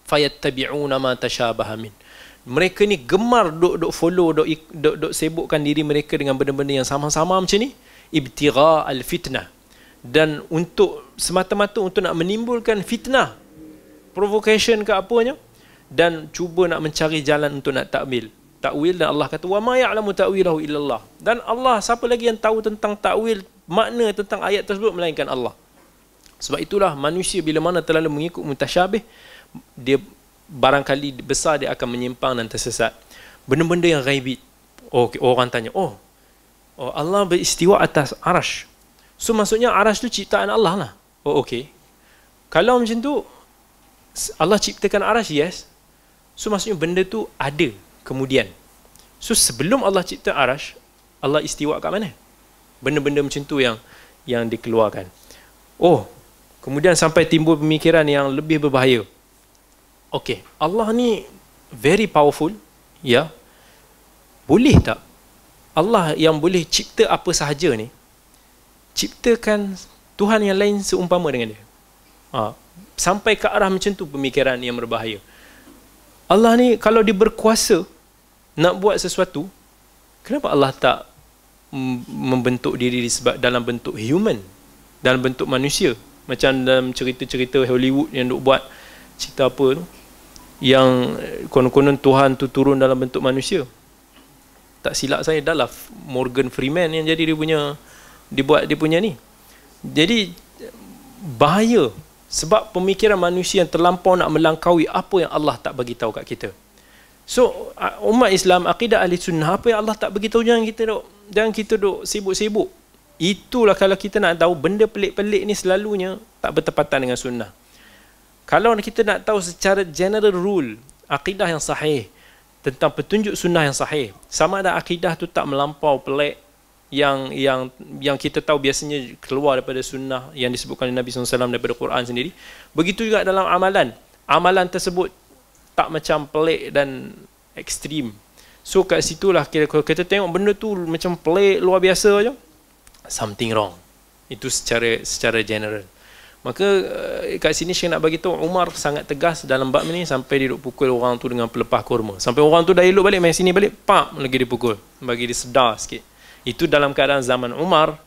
fayattabi'una ma tashabaha min. Mereka ni gemar duk duk follow duk duk, duk sibukkan diri mereka dengan benda-benda yang sama-sama macam ni ibtigha al fitnah dan untuk semata-mata untuk nak menimbulkan fitnah provocation ke apanya dan cuba nak mencari jalan untuk nak takwil takwil dan Allah kata wa ma ya'lamu ta'wilahu illallah dan Allah siapa lagi yang tahu tentang takwil makna tentang ayat tersebut melainkan Allah. Sebab itulah manusia bila mana terlalu mengikut mutasyabih, dia barangkali besar dia akan menyimpang dan tersesat. Benda-benda yang ghaibit. Oh, orang tanya, oh, oh Allah beristiwa atas arash. So maksudnya arash tu ciptaan Allah lah. Oh okey. Kalau macam tu, Allah ciptakan arash, yes. So maksudnya benda tu ada kemudian. So sebelum Allah cipta arash, Allah istiwa kat mana? benda-benda macam tu yang yang dikeluarkan. Oh, kemudian sampai timbul pemikiran yang lebih berbahaya. Okey, Allah ni very powerful, ya. Boleh tak Allah yang boleh cipta apa sahaja ni ciptakan Tuhan yang lain seumpama dengan dia? Ha, sampai ke arah macam tu pemikiran yang berbahaya. Allah ni kalau dia berkuasa nak buat sesuatu, kenapa Allah tak membentuk diri sebab dalam bentuk human dalam bentuk manusia macam dalam cerita-cerita Hollywood yang duk buat cerita apa tu yang konon-konon Tuhan tu turun dalam bentuk manusia tak silap saya adalah Morgan Freeman yang jadi dia punya dibuat dia punya ni jadi bahaya sebab pemikiran manusia yang terlampau nak melangkaui apa yang Allah tak bagi tahu kat kita so umat Islam akidah ahli sunnah apa yang Allah tak bagi tahu jangan kita duk dan kita duk sibuk-sibuk. Itulah kalau kita nak tahu benda pelik-pelik ni selalunya tak bertepatan dengan sunnah. Kalau kita nak tahu secara general rule, akidah yang sahih tentang petunjuk sunnah yang sahih, sama ada akidah tu tak melampau pelik yang yang yang kita tahu biasanya keluar daripada sunnah yang disebutkan oleh Nabi SAW daripada Quran sendiri. Begitu juga dalam amalan. Amalan tersebut tak macam pelik dan ekstrim So kat situlah kira kalau kita tengok benda tu macam pelik luar biasa aja. Something wrong. Itu secara secara general. Maka uh, kat sini saya nak bagi tahu Umar sangat tegas dalam bab ni sampai dia duk pukul orang tu dengan pelepah kurma. Sampai orang tu dah elok balik main sini balik, pak lagi dia pukul. Bagi dia sedar sikit. Itu dalam keadaan zaman Umar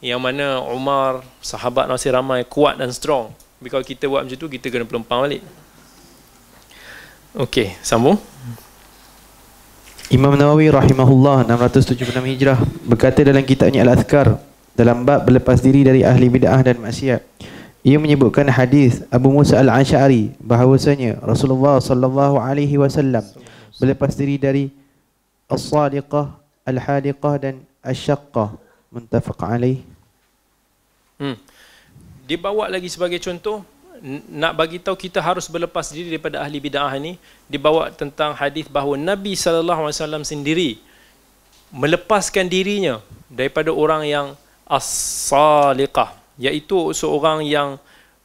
yang mana Umar sahabat masih ramai kuat dan strong kalau kita buat macam tu kita kena pelempang balik Okey, sambung. Imam Nawawi rahimahullah 676 Hijrah berkata dalam kitabnya Al-Azkar dalam bab berlepas diri dari ahli bid'ah dan maksiat. Ia menyebutkan hadis Abu Musa Al-Asy'ari bahawasanya Rasulullah sallallahu alaihi wasallam berlepas diri dari as-sadiqah, al-hadiqah dan asyaqqah muttafaq alaih. Hmm. Dibawa lagi sebagai contoh nak bagi tahu kita harus berlepas diri daripada ahli bidah ini dibawa tentang hadis bahawa Nabi sallallahu alaihi wasallam sendiri melepaskan dirinya daripada orang yang as-saliqah iaitu seorang yang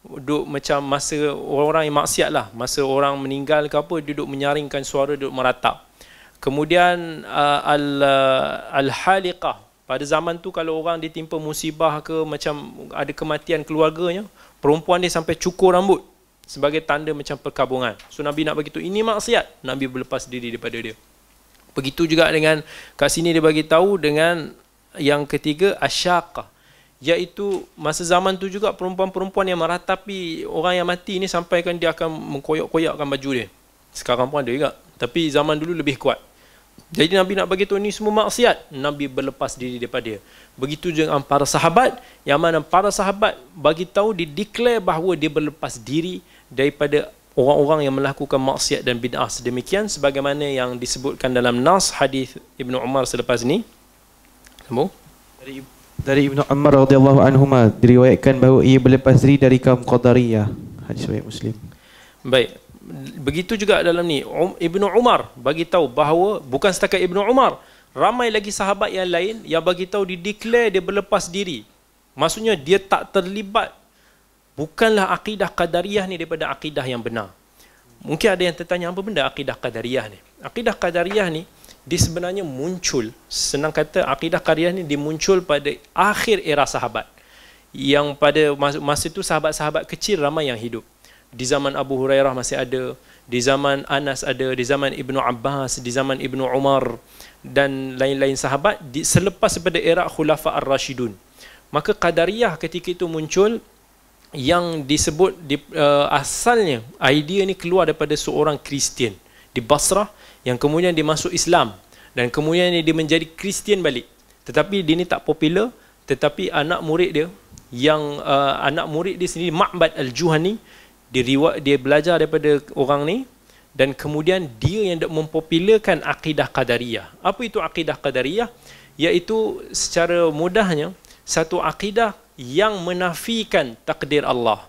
duduk macam masa orang-orang yang maksiat lah. Masa orang meninggal ke apa duduk menyaringkan suara duduk meratap. Kemudian uh, al uh, al-haliqah. Pada zaman tu kalau orang ditimpa musibah ke macam ada kematian keluarganya perempuan dia sampai cukur rambut sebagai tanda macam perkabungan. So Nabi nak bagi tu ini maksiat, Nabi berlepas diri daripada dia. Begitu juga dengan kat sini dia bagi tahu dengan yang ketiga asyaqah iaitu masa zaman tu juga perempuan-perempuan yang meratapi orang yang mati ini sampaikan dia akan mengkoyak-koyakkan baju dia. Sekarang pun ada juga. Tapi zaman dulu lebih kuat. Jadi Nabi nak bagi tahu ini semua maksiat. Nabi berlepas diri daripada dia. Begitu dengan para sahabat. Yang mana para sahabat bagi tahu dia declare bahawa dia berlepas diri daripada orang-orang yang melakukan maksiat dan bid'ah sedemikian. Sebagaimana yang disebutkan dalam Nas hadis Ibnu Umar selepas ini. Sambung. Dari, dari Ibnu Umar radhiyallahu anhu diriwayatkan bahawa ia berlepas diri dari kaum Qadariyah. Hadis riwayat Muslim. Baik. Begitu juga dalam ni um, Ibnu Umar bagi tahu bahawa bukan setakat Ibnu Umar ramai lagi sahabat yang lain yang bagi tahu di declare dia berlepas diri. Maksudnya dia tak terlibat. Bukanlah akidah qadariyah ni daripada akidah yang benar. Mungkin ada yang tertanya apa benda akidah qadariyah ni? Akidah qadariyah ni dia sebenarnya muncul senang kata akidah qadariyah ni dimuncul pada akhir era sahabat. Yang pada masa, masa itu sahabat-sahabat kecil ramai yang hidup. Di zaman Abu Hurairah masih ada, di zaman Anas ada, di zaman Ibnu Abbas, di zaman Ibnu Umar dan lain-lain sahabat di, selepas daripada era Khulafa Ar-Rashidun. Maka Qadariyah ketika itu muncul yang disebut di, uh, asalnya idea ni keluar daripada seorang Kristian di Basrah yang kemudian dia masuk Islam dan kemudian dia menjadi Kristian balik. Tetapi dia ni tak popular tetapi anak murid dia yang uh, anak murid dia sendiri Ma'bad Al-Juhani dia dia belajar daripada orang ni dan kemudian dia yang mempopularkan akidah qadariyah. Apa itu akidah qadariyah? Iaitu secara mudahnya satu akidah yang menafikan takdir Allah.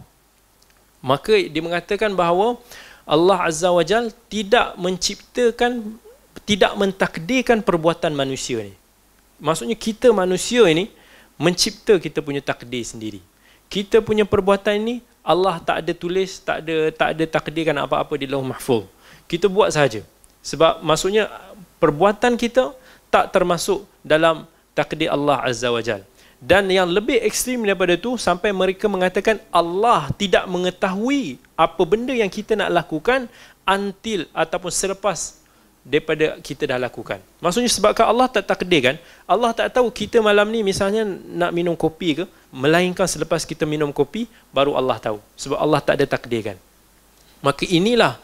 Maka dia mengatakan bahawa Allah Azza wa Jal tidak menciptakan tidak mentakdirkan perbuatan manusia ni. Maksudnya kita manusia ini mencipta kita punya takdir sendiri. Kita punya perbuatan ini Allah tak ada tulis, tak ada tak ada takdirkan apa-apa di Lauh Mahfuz. Kita buat saja. Sebab maksudnya perbuatan kita tak termasuk dalam takdir Allah Azza wa Jal. Dan yang lebih ekstrim daripada itu sampai mereka mengatakan Allah tidak mengetahui apa benda yang kita nak lakukan until ataupun selepas daripada kita dah lakukan. Maksudnya sebabkan Allah tak takdirkan, Allah tak tahu kita malam ni misalnya nak minum kopi ke, melainkan selepas kita minum kopi baru Allah tahu. Sebab Allah tak ada takdirkan. Maka inilah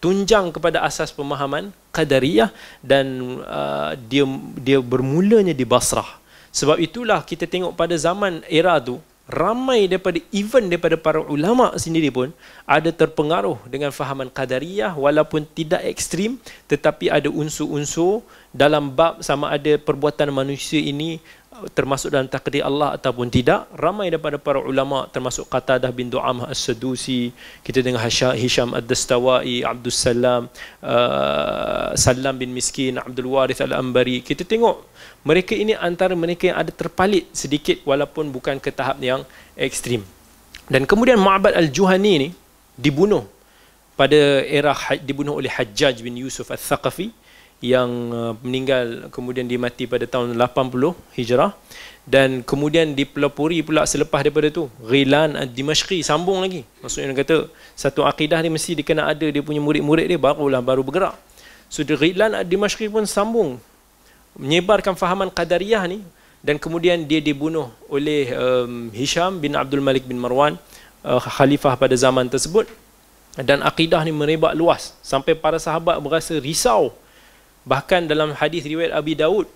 tunjang kepada asas pemahaman qadariyah dan uh, dia dia bermulanya di Basrah. Sebab itulah kita tengok pada zaman era tu ramai daripada even daripada para ulama sendiri pun ada terpengaruh dengan fahaman qadariyah walaupun tidak ekstrim tetapi ada unsur-unsur dalam bab sama ada perbuatan manusia ini termasuk dalam takdir Allah ataupun tidak ramai daripada para ulama termasuk Qatadah bin Du'amah As-Sadusi kita dengar Hisham Ad-Dastawai Abdul Salam uh, Salam bin Miskin Abdul Warith Al-Ambari kita tengok mereka ini antara mereka yang ada terpalit sedikit walaupun bukan ke tahap yang ekstrim. Dan kemudian Ma'bad Al-Juhani ni dibunuh pada era dibunuh oleh Hajjaj bin Yusuf Al-Thaqafi yang uh, meninggal kemudian dimati pada tahun 80 Hijrah dan kemudian dipelopori pula selepas daripada tu Ghilan Dimashqi sambung lagi. Maksudnya dia kata satu akidah ni mesti dia kena ada dia punya murid-murid dia barulah baru bergerak. So Ghilan Dimashqi pun sambung menyebarkan fahaman qadariyah ni dan kemudian dia dibunuh oleh um, Hisham bin Abdul Malik bin Marwan uh, khalifah pada zaman tersebut. Dan akidah ni merebak luas. Sampai para sahabat berasa risau bahkan dalam hadis riwayat Abi Daud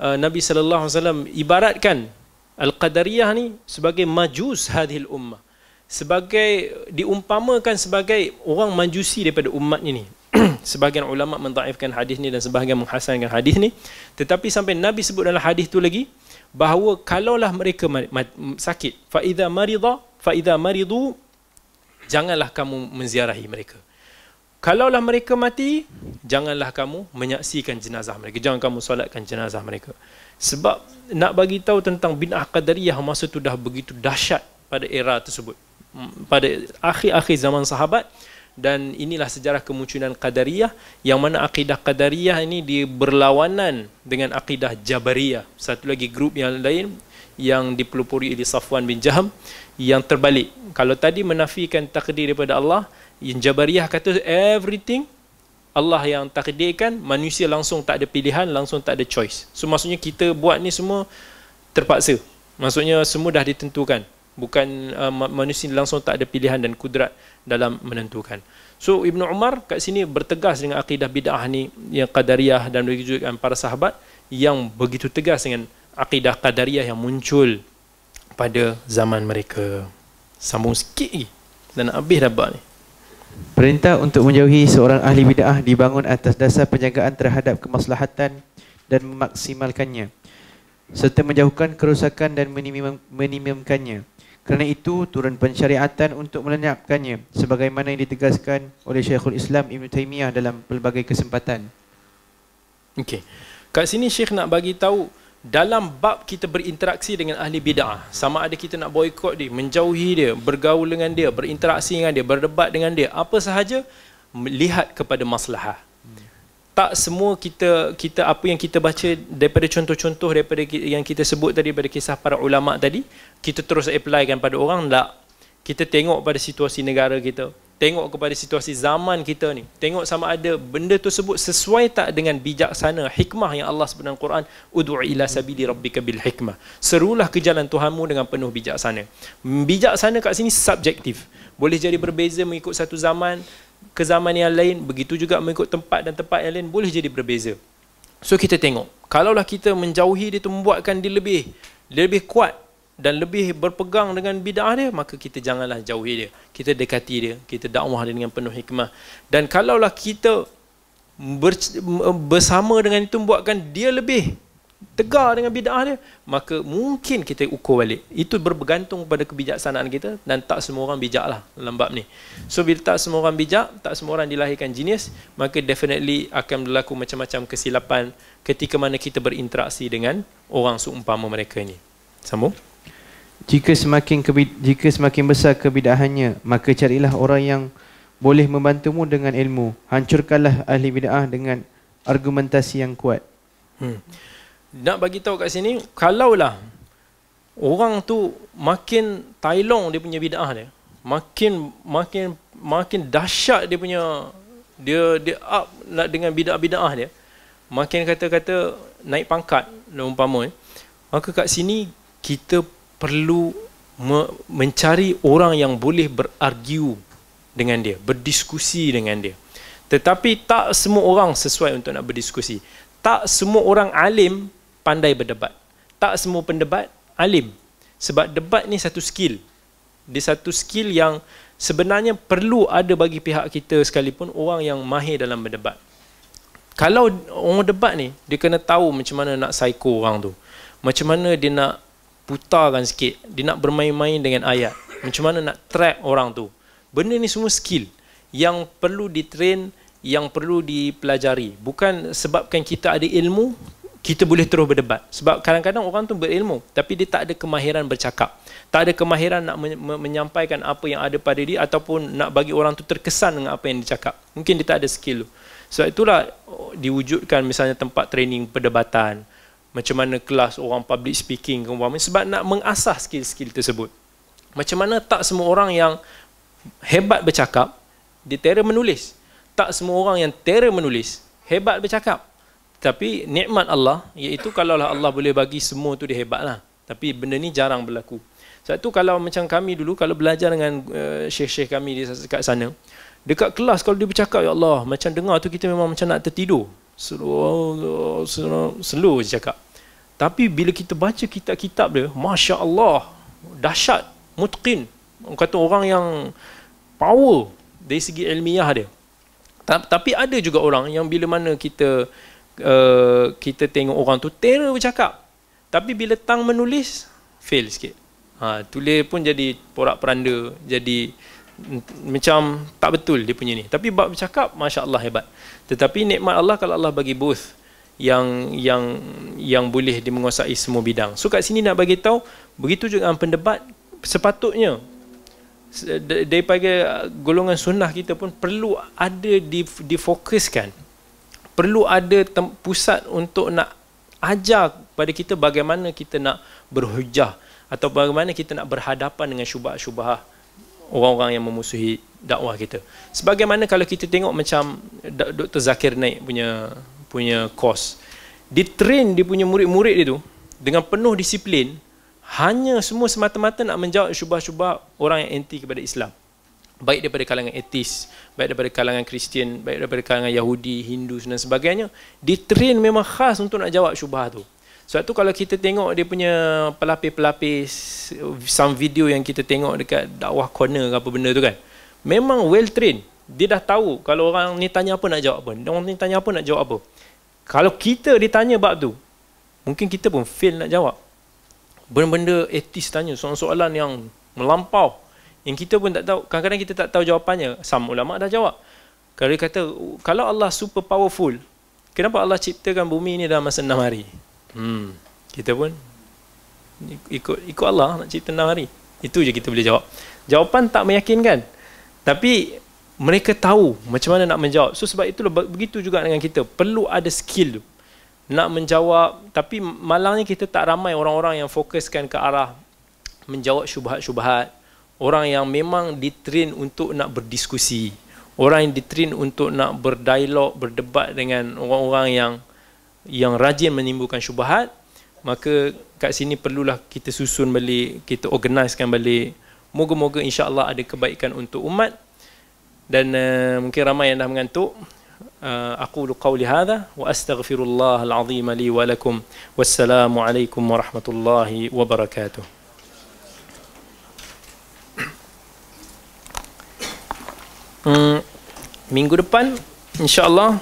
uh, Nabi sallallahu alaihi wasallam ibaratkan al-qadariyah ni sebagai majus hadhil ummah. Sebagai diumpamakan sebagai orang majusi daripada umat ini. Sebahagian ulama mentaifkan hadis ni dan sebahagian menghasankan hadis ni. Tetapi sampai Nabi sebut dalam hadis tu lagi bahawa kalaulah mereka sakit fa idza marida fa idza maridu janganlah kamu menziarahi mereka kalaulah mereka mati janganlah kamu menyaksikan jenazah mereka. Jangan kamu solatkan jenazah mereka. Sebab nak bagi tahu tentang binah qadariyah masa tu dah begitu dahsyat pada era tersebut. Pada akhir-akhir zaman sahabat. Dan inilah sejarah kemunculan Qadariyah yang mana akidah Qadariyah ini dia berlawanan dengan akidah Jabariyah. Satu lagi grup yang lain yang dipelopori oleh Safwan bin Jaham yang terbalik. Kalau tadi menafikan takdir daripada Allah Jabariyah kata everything Allah yang takdirkan manusia langsung tak ada pilihan langsung tak ada choice so maksudnya kita buat ni semua terpaksa maksudnya semua dah ditentukan bukan uh, manusia langsung tak ada pilihan dan kudrat dalam menentukan. So Ibnu Umar kat sini bertegas dengan akidah bid'ah ni yang qadariyah dan begitu juga para sahabat yang begitu tegas dengan akidah qadariyah yang muncul pada zaman mereka. Sambung sikit lagi dan habis dah ni. Perintah untuk menjauhi seorang ahli bid'ah dibangun atas dasar penjagaan terhadap kemaslahatan dan memaksimalkannya serta menjauhkan kerosakan dan minimumkannya. Kerana itu turun pensyariatan untuk melenyapkannya sebagaimana yang ditegaskan oleh Syekhul Islam Ibn Taymiyah dalam pelbagai kesempatan. Okey. Kat sini Syekh nak bagi tahu dalam bab kita berinteraksi dengan ahli bid'ah, sama ada kita nak boikot dia, menjauhi dia, bergaul dengan dia, berinteraksi dengan dia, berdebat dengan dia, apa sahaja melihat kepada maslahah. Tak semua kita kita apa yang kita baca daripada contoh-contoh daripada yang kita sebut tadi daripada kisah para ulama tadi kita terus applykan pada orang tak. Kita tengok pada situasi negara kita tengok kepada situasi zaman kita ni tengok sama ada benda tersebut sesuai tak dengan bijaksana hikmah yang Allah sebut dalam Quran ud'u ila sabili rabbika bil hikmah. Serulah ke jalan Tuhanmu dengan penuh bijaksana. Bijaksana kat sini subjektif. Boleh jadi berbeza mengikut satu zaman ke zaman yang lain begitu juga mengikut tempat dan tempat yang lain boleh jadi berbeza. So kita tengok. Kalaulah kita menjauhi dia tu membuatkan dia lebih dia lebih kuat dan lebih berpegang dengan bid'ah dia maka kita janganlah jauhi dia. Kita dekati dia kita dakwah dia dengan penuh hikmah. Dan kalaulah kita bersama dengan itu membuatkan dia lebih tegar dengan bid'ah dia maka mungkin kita ukur balik. Itu bergantung pada kebijaksanaan kita dan tak semua orang bijak lah dalam bab ni. So bila tak semua orang bijak tak semua orang dilahirkan genius maka definitely akan berlaku macam-macam kesilapan ketika mana kita berinteraksi dengan orang seumpama mereka ni. Sambung jika semakin jika semakin besar kebidahannya maka carilah orang yang boleh membantumu dengan ilmu hancurkanlah ahli bid'ah dengan argumentasi yang kuat hmm nak bagi tahu kat sini kalaulah orang tu makin tailong dia punya bidah dia makin makin makin dahsyat dia punya dia dia up nak dengan bidah-bidah dia makin kata-kata naik pangkat umpama eh. maka kat sini kita perlu me- mencari orang yang boleh berargue dengan dia berdiskusi dengan dia tetapi tak semua orang sesuai untuk nak berdiskusi tak semua orang alim pandai berdebat. Tak semua pendebat alim. Sebab debat ni satu skill. Dia satu skill yang sebenarnya perlu ada bagi pihak kita sekalipun orang yang mahir dalam berdebat. Kalau orang debat ni, dia kena tahu macam mana nak psycho orang tu. Macam mana dia nak putarkan sikit. Dia nak bermain-main dengan ayat. Macam mana nak track orang tu. Benda ni semua skill yang perlu ditrain, yang perlu dipelajari. Bukan sebabkan kita ada ilmu, kita boleh terus berdebat sebab kadang-kadang orang tu berilmu tapi dia tak ada kemahiran bercakap tak ada kemahiran nak menyampaikan apa yang ada pada dia ataupun nak bagi orang tu terkesan dengan apa yang dia cakap mungkin dia tak ada skill tu sebab itulah oh, diwujudkan misalnya tempat training perdebatan macam mana kelas orang public speaking sebab nak mengasah skill-skill tersebut. Macam mana tak semua orang yang hebat bercakap dia terror menulis. Tak semua orang yang terror menulis hebat bercakap. Tapi nikmat Allah iaitu kalau Allah boleh bagi semua tu dia hebat lah tapi benda ni jarang berlaku. Sebab tu kalau macam kami dulu kalau belajar dengan uh, syekh-syekh kami di kat sana dekat kelas kalau dia bercakap ya Allah macam dengar tu kita memang macam nak tertidur slow slow, slow je cakap tapi bila kita baca kitab-kitab dia Masya Allah dahsyat mutqin kata orang yang power dari segi ilmiah dia tapi ada juga orang yang bila mana kita uh, kita tengok orang tu terror bercakap. Tapi bila tang menulis fail sikit. Ha, tulis pun jadi porak peranda, jadi macam tak betul dia punya ni. Tapi bab bercakap masya-Allah hebat. Tetapi nikmat Allah kalau Allah bagi both yang yang yang boleh dimenguasai semua bidang. So kat sini nak bagi tahu begitu juga dengan pendebat sepatutnya daripada golongan sunnah kita pun perlu ada difokuskan perlu ada pusat untuk nak ajar kepada kita bagaimana kita nak berhujah atau bagaimana kita nak berhadapan dengan syubhat-syubhat orang-orang yang memusuhi dakwah kita. Sebagaimana kalau kita tengok macam Dr. Zakir Naik punya punya course. Di train dia punya murid-murid dia tu dengan penuh disiplin hanya semua semata-mata nak menjawab syubah-syubah orang yang anti kepada Islam. Baik daripada kalangan etis, baik daripada kalangan Kristian, baik daripada kalangan Yahudi, Hindu dan sebagainya, ditrain memang khas untuk nak jawab syubah tu. Sebab tu kalau kita tengok dia punya pelapis-pelapis some video yang kita tengok dekat dakwah corner ke apa benda tu kan. Memang well trained. Dia dah tahu kalau orang ni tanya apa nak jawab apa. Orang ni tanya apa nak jawab apa. Kalau kita ditanya bab tu, mungkin kita pun fail nak jawab benda-benda etis tanya soalan-soalan yang melampau yang kita pun tak tahu kadang-kadang kita tak tahu jawapannya sama ulama dah jawab kalau dia kata kalau Allah super powerful kenapa Allah ciptakan bumi ini dalam masa 6 hari hmm. Kita pun ikut ikut Allah nak cipta 6 hari. Itu je kita boleh jawab. Jawapan tak meyakinkan. Tapi mereka tahu macam mana nak menjawab. So sebab itulah begitu juga dengan kita. Perlu ada skill tu. Nak menjawab tapi malangnya kita tak ramai orang-orang yang fokuskan ke arah menjawab syubhat-syubhat. Orang yang memang ditrain untuk nak berdiskusi. Orang yang ditrain untuk nak berdialog berdebat dengan orang-orang yang yang rajin menimbulkan syubhat maka kat sini perlulah kita susun balik kita organisekan balik. Moga-moga insya-Allah ada kebaikan untuk umat. Dan uh, mungkin ramai yang dah mengantuk. Uh, aku lu qauli hadha wa astaghfirullah alazim li wa lakum. Wassalamu alaikum warahmatullahi wabarakatuh. Hmm, minggu depan insya-Allah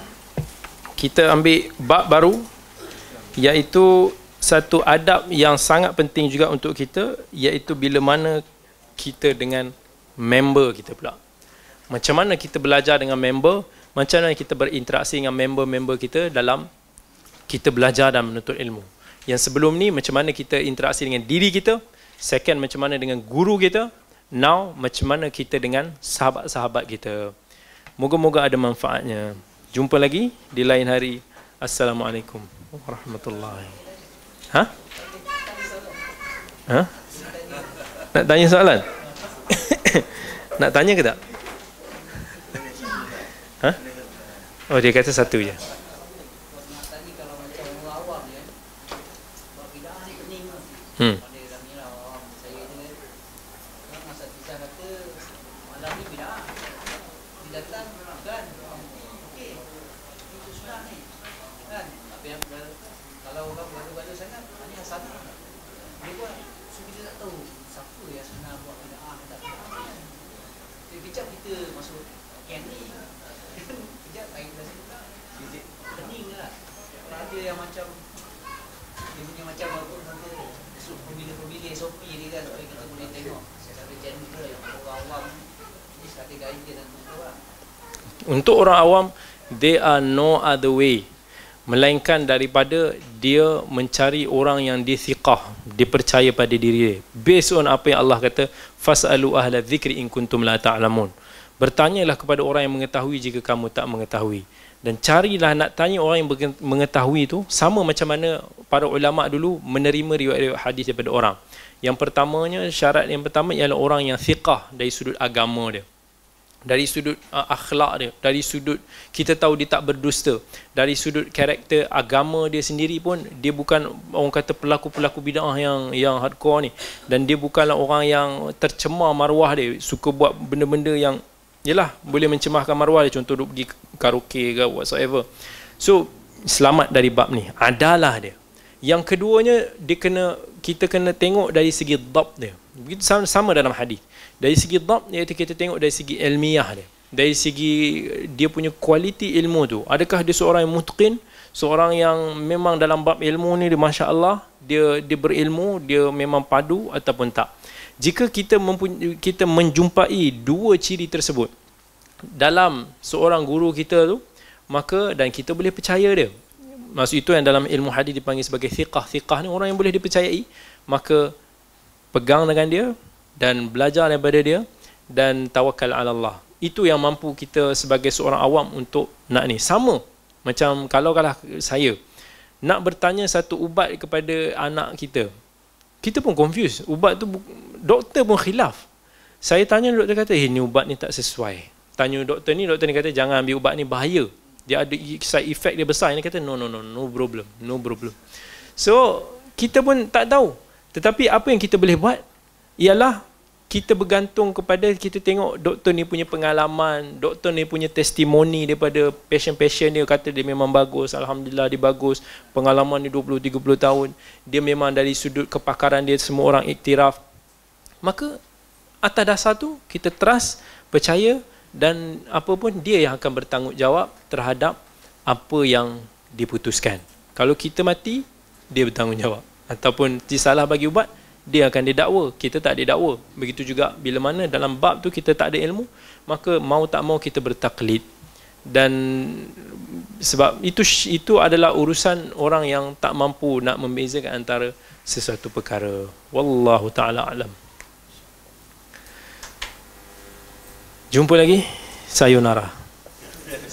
kita ambil bab baru iaitu satu adab yang sangat penting juga untuk kita iaitu bila mana kita dengan member kita pula macam mana kita belajar dengan member macam mana kita berinteraksi dengan member-member kita dalam kita belajar dan menuntut ilmu. Yang sebelum ni macam mana kita interaksi dengan diri kita, second macam mana dengan guru kita, now macam mana kita dengan sahabat-sahabat kita. Moga-moga ada manfaatnya. Jumpa lagi di lain hari. Assalamualaikum warahmatullahi. Ha? Ha? Nak tanya soalan? Nak tanya ke tak? Ha? Oh dia kata satu je. Hmm. Untuk orang awam there are no other way. Melainkan daripada dia mencari orang yang dithiqah dipercaya pada diri dia. Based on apa yang Allah kata fasalu ahla dzikri in kuntum la ta'lamun. Bertanyalah kepada orang yang mengetahui jika kamu tak mengetahui. Dan carilah nak tanya orang yang mengetahui itu sama macam mana para ulama dulu menerima riwayat-riwayat hadis daripada orang. Yang pertamanya syarat yang pertama ialah orang yang thiqah dari sudut agama dia dari sudut uh, akhlak dia dari sudut kita tahu dia tak berdusta dari sudut karakter agama dia sendiri pun dia bukan orang kata pelaku-pelaku bidah yang yang hardcore ni. Dan dia bukanlah orang yang tercemar maruah dia suka buat benda-benda yang yalah boleh mencemahkan maruah dia. Contoh duk pergi karaoke ke whatsoever. So selamat dari bab ni. Adalah dia. Yang keduanya dia kena kita kena tengok dari segi dab dia. Begitu sama, sama dalam hadis dari segi dhab iaitu kita tengok dari segi ilmiah dia. Dari segi dia punya kualiti ilmu tu. Adakah dia seorang yang mutqin? Seorang yang memang dalam bab ilmu ni dia masya-Allah, dia dia berilmu, dia memang padu ataupun tak. Jika kita mempunyai kita menjumpai dua ciri tersebut dalam seorang guru kita tu, maka dan kita boleh percaya dia. Maksud itu yang dalam ilmu hadis dipanggil sebagai thiqah. Thiqah ni orang yang boleh dipercayai, maka pegang dengan dia, dan belajar daripada dia dan tawakal ala Allah. Itu yang mampu kita sebagai seorang awam untuk nak ni. Sama macam kalau kalah saya nak bertanya satu ubat kepada anak kita. Kita pun confuse. Ubat tu doktor pun khilaf. Saya tanya doktor kata, "Eh ni ubat ni tak sesuai." Tanya doktor ni, doktor ni kata, "Jangan ambil ubat ni bahaya." Dia ada side effect dia besar. Ini kata, "No no no, no problem. No problem." So, kita pun tak tahu. Tetapi apa yang kita boleh buat ialah kita bergantung kepada kita tengok doktor ni punya pengalaman, doktor ni punya testimoni daripada pasien-pasien dia kata dia memang bagus, alhamdulillah dia bagus, pengalaman dia 20 30 tahun, dia memang dari sudut kepakaran dia semua orang iktiraf. Maka atas dasar tu kita trust, percaya dan apa pun dia yang akan bertanggungjawab terhadap apa yang diputuskan. Kalau kita mati, dia bertanggungjawab. Ataupun disalah bagi ubat, dia akan didakwa kita tak didakwa. Begitu juga bila mana dalam bab tu kita tak ada ilmu maka mau tak mau kita bertaklid. Dan sebab itu itu adalah urusan orang yang tak mampu nak membezakan antara sesuatu perkara. Wallahu taala alam. Jumpa lagi. Sayonara